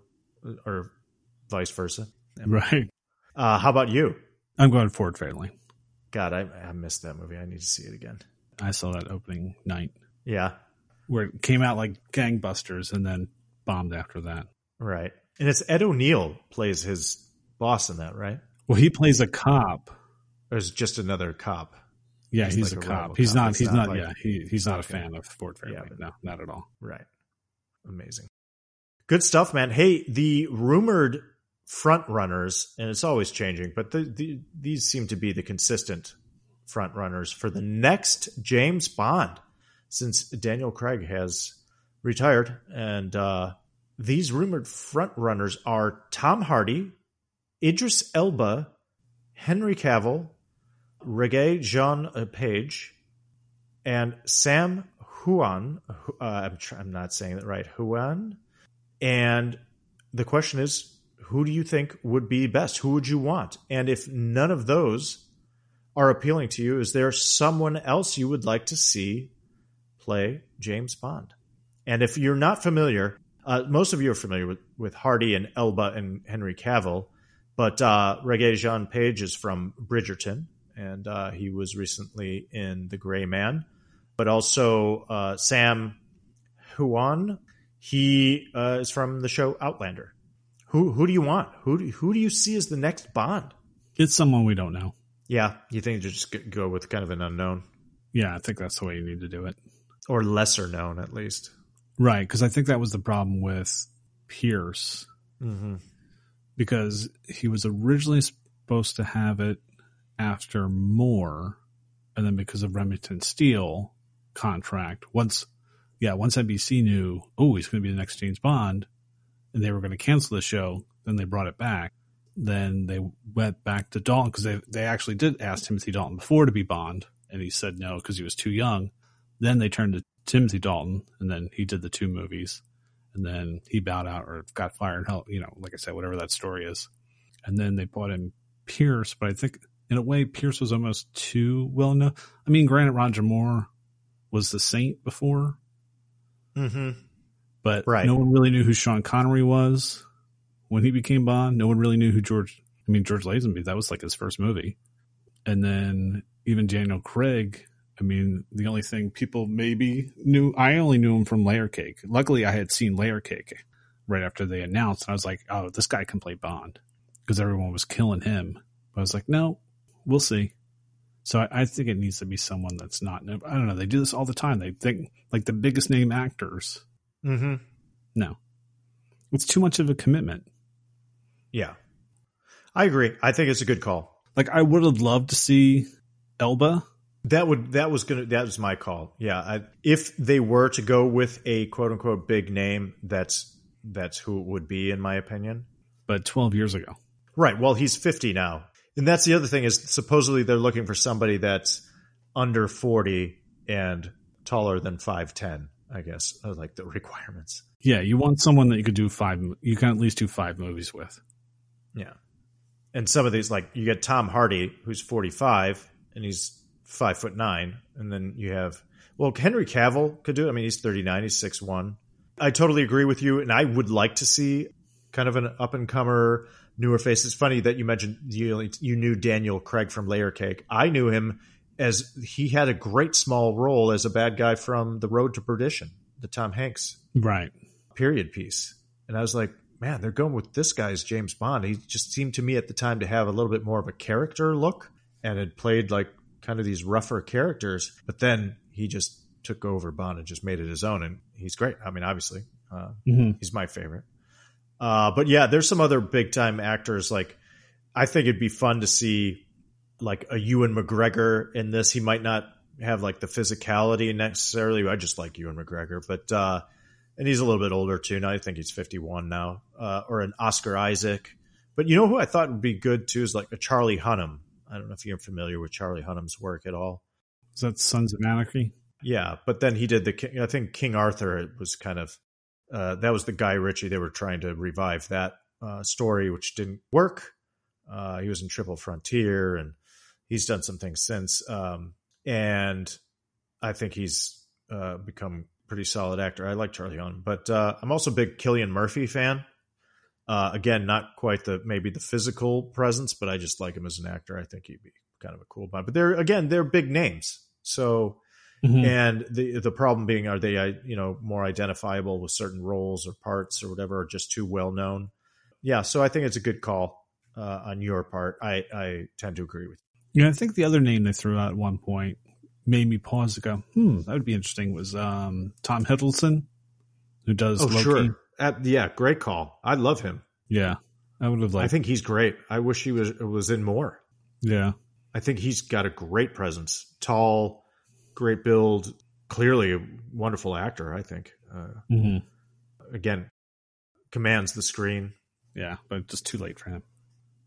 or vice versa. Right. Uh, how about you? I'm going Ford Fairlane. God, I, I missed that movie. I need to see it again. I saw that opening night Yeah, where it came out like gangbusters and then bombed after that. right. And it's Ed O'Neill plays his boss in that, right? Well, he plays a cop. Or is just another cop? Yeah, He's he's, like a a cop. He's cop. not. It's He's not not. like- yeah, he he's not Okay. a fan of Ford Fairlane. Yeah. No, not at all. Right. Amazing. Good stuff, man. Hey, the rumored front runners, and it's always changing, but the, the, these seem to be the consistent front runners for the next James Bond since Daniel Craig has retired. And uh, these rumored frontrunners are Tom Hardy, Idris Elba, Henry Cavill, Regé-Jean Page, and Sam Heughan. Uh, I'm, try- I'm not saying that right. Heughan. And the question is, who do you think would be best? Who would you want? And if none of those are appealing to you, is there someone else you would like to see play James Bond? And if you're not familiar, uh, most of you are familiar with, with Hardy and Elba and Henry Cavill, but uh, Regé-Jean Page is from Bridgerton, and uh, he was recently in The Gray Man. But also uh, Sam Heughan, he uh, is from the show Outlander. Who who do you want? Who do, who do you see as the next Bond? It's someone we don't know. Yeah, you think to just go with kind of an unknown Yeah, I think that's the way you need to do it. or lesser known at least. Right, because I think that was the problem with Pierce Mm-hmm. because he was originally supposed to have it after Moore, and then because of Remington Steele contract, once yeah, once NBC knew, oh, he's going to be the next James Bond, and they were going to cancel the show, then they brought it back. Then they went back to Dalton because they they actually did ask Timothy Dalton before to be Bond, and he said no because he was too young. Then they turned to Timothy Dalton, and then he did the two movies, and then he bowed out or got fired. Hell, you know, like I said, whatever that story is. And then they brought in Pierce, but I think in a way Pierce was almost too well known. I mean, granted, Roger Moore was the Saint before, Mm-hmm. but Right. no one really knew who Sean Connery was when he became Bond. No one really knew who George. I mean, George Lazenby. That was like his first movie, and then even Daniel Craig. I mean, the only thing people maybe knew, I only knew him from Layer Cake. Luckily, I had seen Layer Cake right after they announced, and I was like, "Oh, this guy can play Bond," because everyone was killing him. But I was like, "No, we'll see." So I, I think it needs to be someone that's not. I don't know. They do this all the time. They think like the biggest name actors. Mm-hmm. No, it's too much of a commitment. Yeah, I agree. I think it's a good call. Like I would have loved to see Elba. That would that was gonna that was my call. Yeah, I, if they were to go with a quote unquote big name, that's that's who it would be in my opinion. but 12 years ago. Right. Well, he's 50 now. And that's the other thing is supposedly they're looking for somebody that's under 40 and taller than 5'10, I guess, like the requirements. Yeah, you want someone that you could do five. You can at least do five movies with. Yeah. And some of these, like you get Tom Hardy, who's 45 and he's five foot nine. And then you have, well, Henry Cavill could do it. I mean, he's 39, he's six one. I totally agree with you. And I would like to see kind of an up and comer, newer face. It's funny that you mentioned you, you knew Daniel Craig from Layer Cake. I knew him as he had a great small role as a bad guy from The Road to Perdition, the Tom Hanks Right. period piece. And I was like, man, they're going with this guy's James Bond. He just seemed to me at the time to have a little bit more of a character look and had played like kind of these rougher characters. But then he just took over Bond and just made it his own. And he's great. I mean, obviously, uh, Mm-hmm. he's my favorite. Uh, but yeah, there's some other big time actors. Like, I think it'd be fun to see like a Ewan McGregor in this. He might not have like the physicality necessarily. I just like Ewan McGregor, but uh, and he's a little bit older too. Now I think he's 51 now, uh, or an Oscar Isaac. But you know who I thought would be good too is like a Charlie Hunnam. I don't know if you're familiar with Charlie Hunnam's work at all. Is that Sons of Anarchy? Yeah, but then he did the. King- I think King Arthur was kind of uh, that was the Guy Ritchie. They were trying to revive that uh, story, which didn't work. Uh, he was in Triple Frontier, and he's done some things since. Um, and I think he's uh, become a pretty solid actor. I like Charlie Hunnam, but uh, I'm also a big Cillian Murphy fan. Uh, again, not quite the maybe the physical presence, but I just like him as an actor. I think he'd be kind of a cool Bond. But they're again, they're big names, so Mhm. and the the problem being, are they you know more identifiable with certain roles or parts or whatever, or just too well known? Yeah, so I think it's a good call uh, on your part. I I tend to agree with. You. Yeah, I think the other name they threw out at one point made me pause to go, hmm, that would be interesting. Was um, Tom Hiddleston, who does Loki? Uh, yeah, great call. I love him. Yeah, I would have liked. I think he's great. I wish he was was in more. yeah, I think he's got a great presence. Tall, great build. Clearly a wonderful actor. I think. Uh, hmm again, commands the screen. yeah, but just too late for him.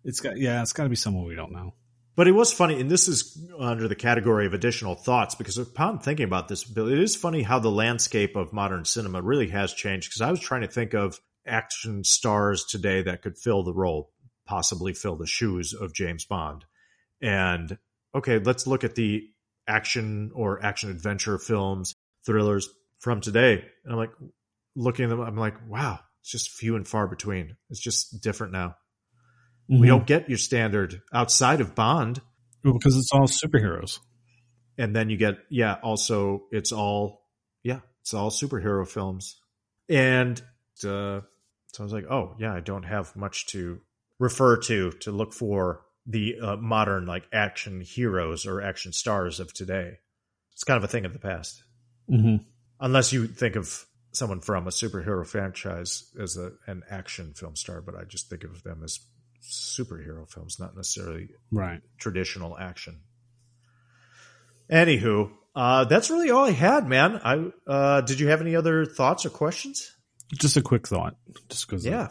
It's got yeah, it's got to be someone we don't know. But it was funny, and this is under the category of additional thoughts because upon thinking about this, Bill, it is funny how the landscape of modern cinema really has changed. Because I was trying to think of action stars today that could fill the role, possibly fill the shoes of James Bond. And okay, let's look at the action or action adventure films, thrillers from today. And I'm like, looking at them, I'm like, wow, it's just few and far between. It's just different now. We Mhm. don't get your standard outside of Bond. Well, because it's all superheroes. and then you get yeah also it's all yeah it's all superhero films and uh, so i was like oh yeah i don't have much to refer to to look for the uh, modern like action heroes or action stars of today it's kind of a thing of the past hmm unless you think of someone from a superhero franchise as a, an action film star but i just think of them as superhero films not necessarily Right. traditional action. Anywho, uh, that's really all I had, man. I uh, did you have any other thoughts or questions? Just a quick thought, just because Yeah.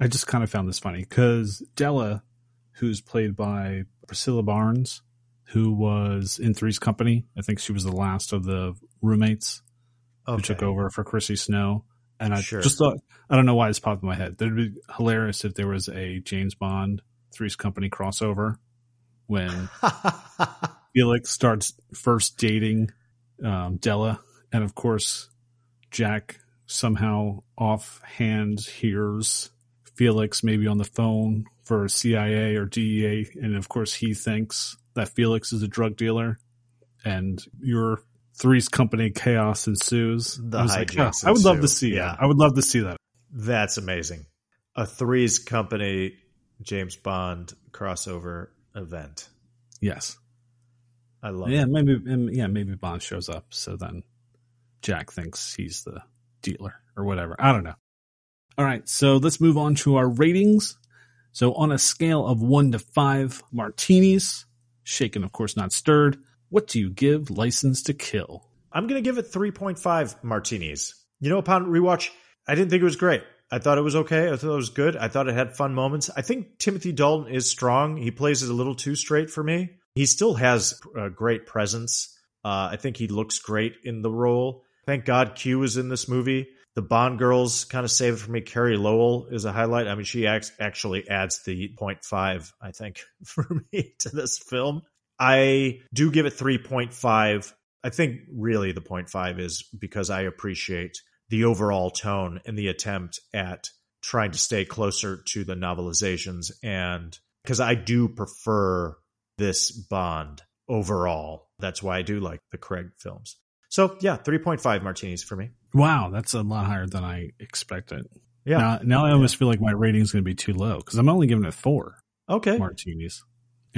I just kind of found this funny because Della, who's played by Priscilla Barnes, who was in Three's Company, I think she was the last of the roommates who took over for Chrissy Snow. And I Sure. just thought, I don't know why this popped in my head. It'd be hilarious if there was a James Bond Three's Company crossover when Felix starts first dating um, Della, and of course, Jack somehow offhand hears Felix maybe on the phone for CIA or DEA, and of course, he thinks that Felix is a drug dealer, and your Three's Company chaos ensues. The I was like, "Oh, I would love to see Yeah. that. I would love to see that. That's amazing. A Three's Company James Bond crossover event. Yes. I love yeah, it. maybe yeah, maybe Bond shows up, so then Jack thinks he's the dealer or whatever. I don't know. All right, so let's move on to our ratings. So on a scale of one to five martinis, shaken of course not stirred, what do you give License to Kill? I'm going to give it 3.5 martinis. You know, upon rewatch, I didn't think it was great. I thought it was okay. I thought it was good. I thought it had fun moments. I think Timothy Dalton is strong. He plays it a little too straight for me. He still has a great presence. Uh, I think he looks great in the role. Thank God Q is in this movie. The Bond girls kind of save it for me. Carey Lowell is a highlight. I mean, she acts, actually adds the 0.5, I think, for me to this film. I do give it 3.5. I think really the 0.5 is because I appreciate the overall tone and the attempt at trying to stay closer to the novelizations and because I do prefer this Bond overall. That's why I do like the Craig films. So yeah, 3.5 martinis for me. Wow, that's a lot higher than I expected. Yeah. Now, now I almost feel like my rating is going to be too low because I'm only giving it four Okay. martinis.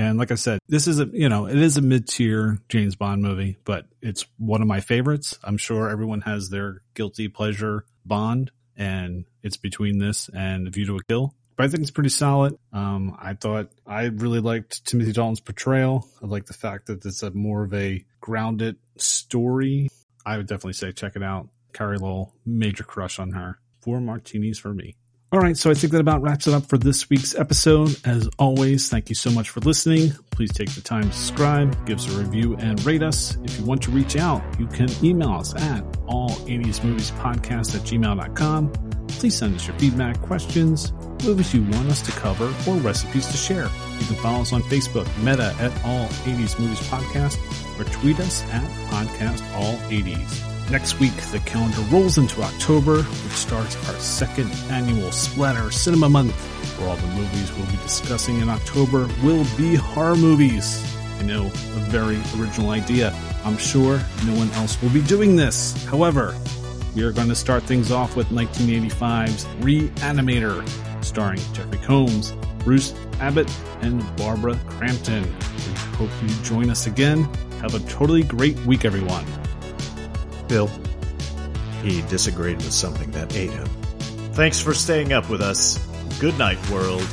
And like I said, this is a you know it is a mid tier James Bond movie, but it's one of my favorites. I'm sure everyone has their guilty pleasure Bond, and it's between this and View to a Kill. But I think it's pretty solid. Um, I thought I really liked Timothy Dalton's portrayal. I like the fact that it's a more of a grounded story. I would definitely say check it out. Carey Lowell, major crush on her. Four martinis for me. All right, so I think that about wraps it up for this week's episode. As always, thank you so much for listening. Please take the time to subscribe, give us a review, and rate us. If you want to reach out, you can email us at all80smoviespodcast at gmail.com. Please send us your feedback, questions, movies you want us to cover, or recipes to share. You can follow us on Facebook, Meta at All 80s Movies Podcast, or tweet us at Podcast All 80s. Next week, the calendar rolls into October, which starts our second annual Splatter Cinema Month, where all the movies we'll be discussing in October will be horror movies. I know, a very original idea. I'm sure no one else will be doing this. However, we are going to start things off with 1985's Re-Animator, starring Jeffrey Combs, Bruce Abbott, and Barbara Crampton. We hope you join us again. Have a totally great week, everyone. Bill, he disagreed with something that ate him. Thanks for staying up with us. Good night, world.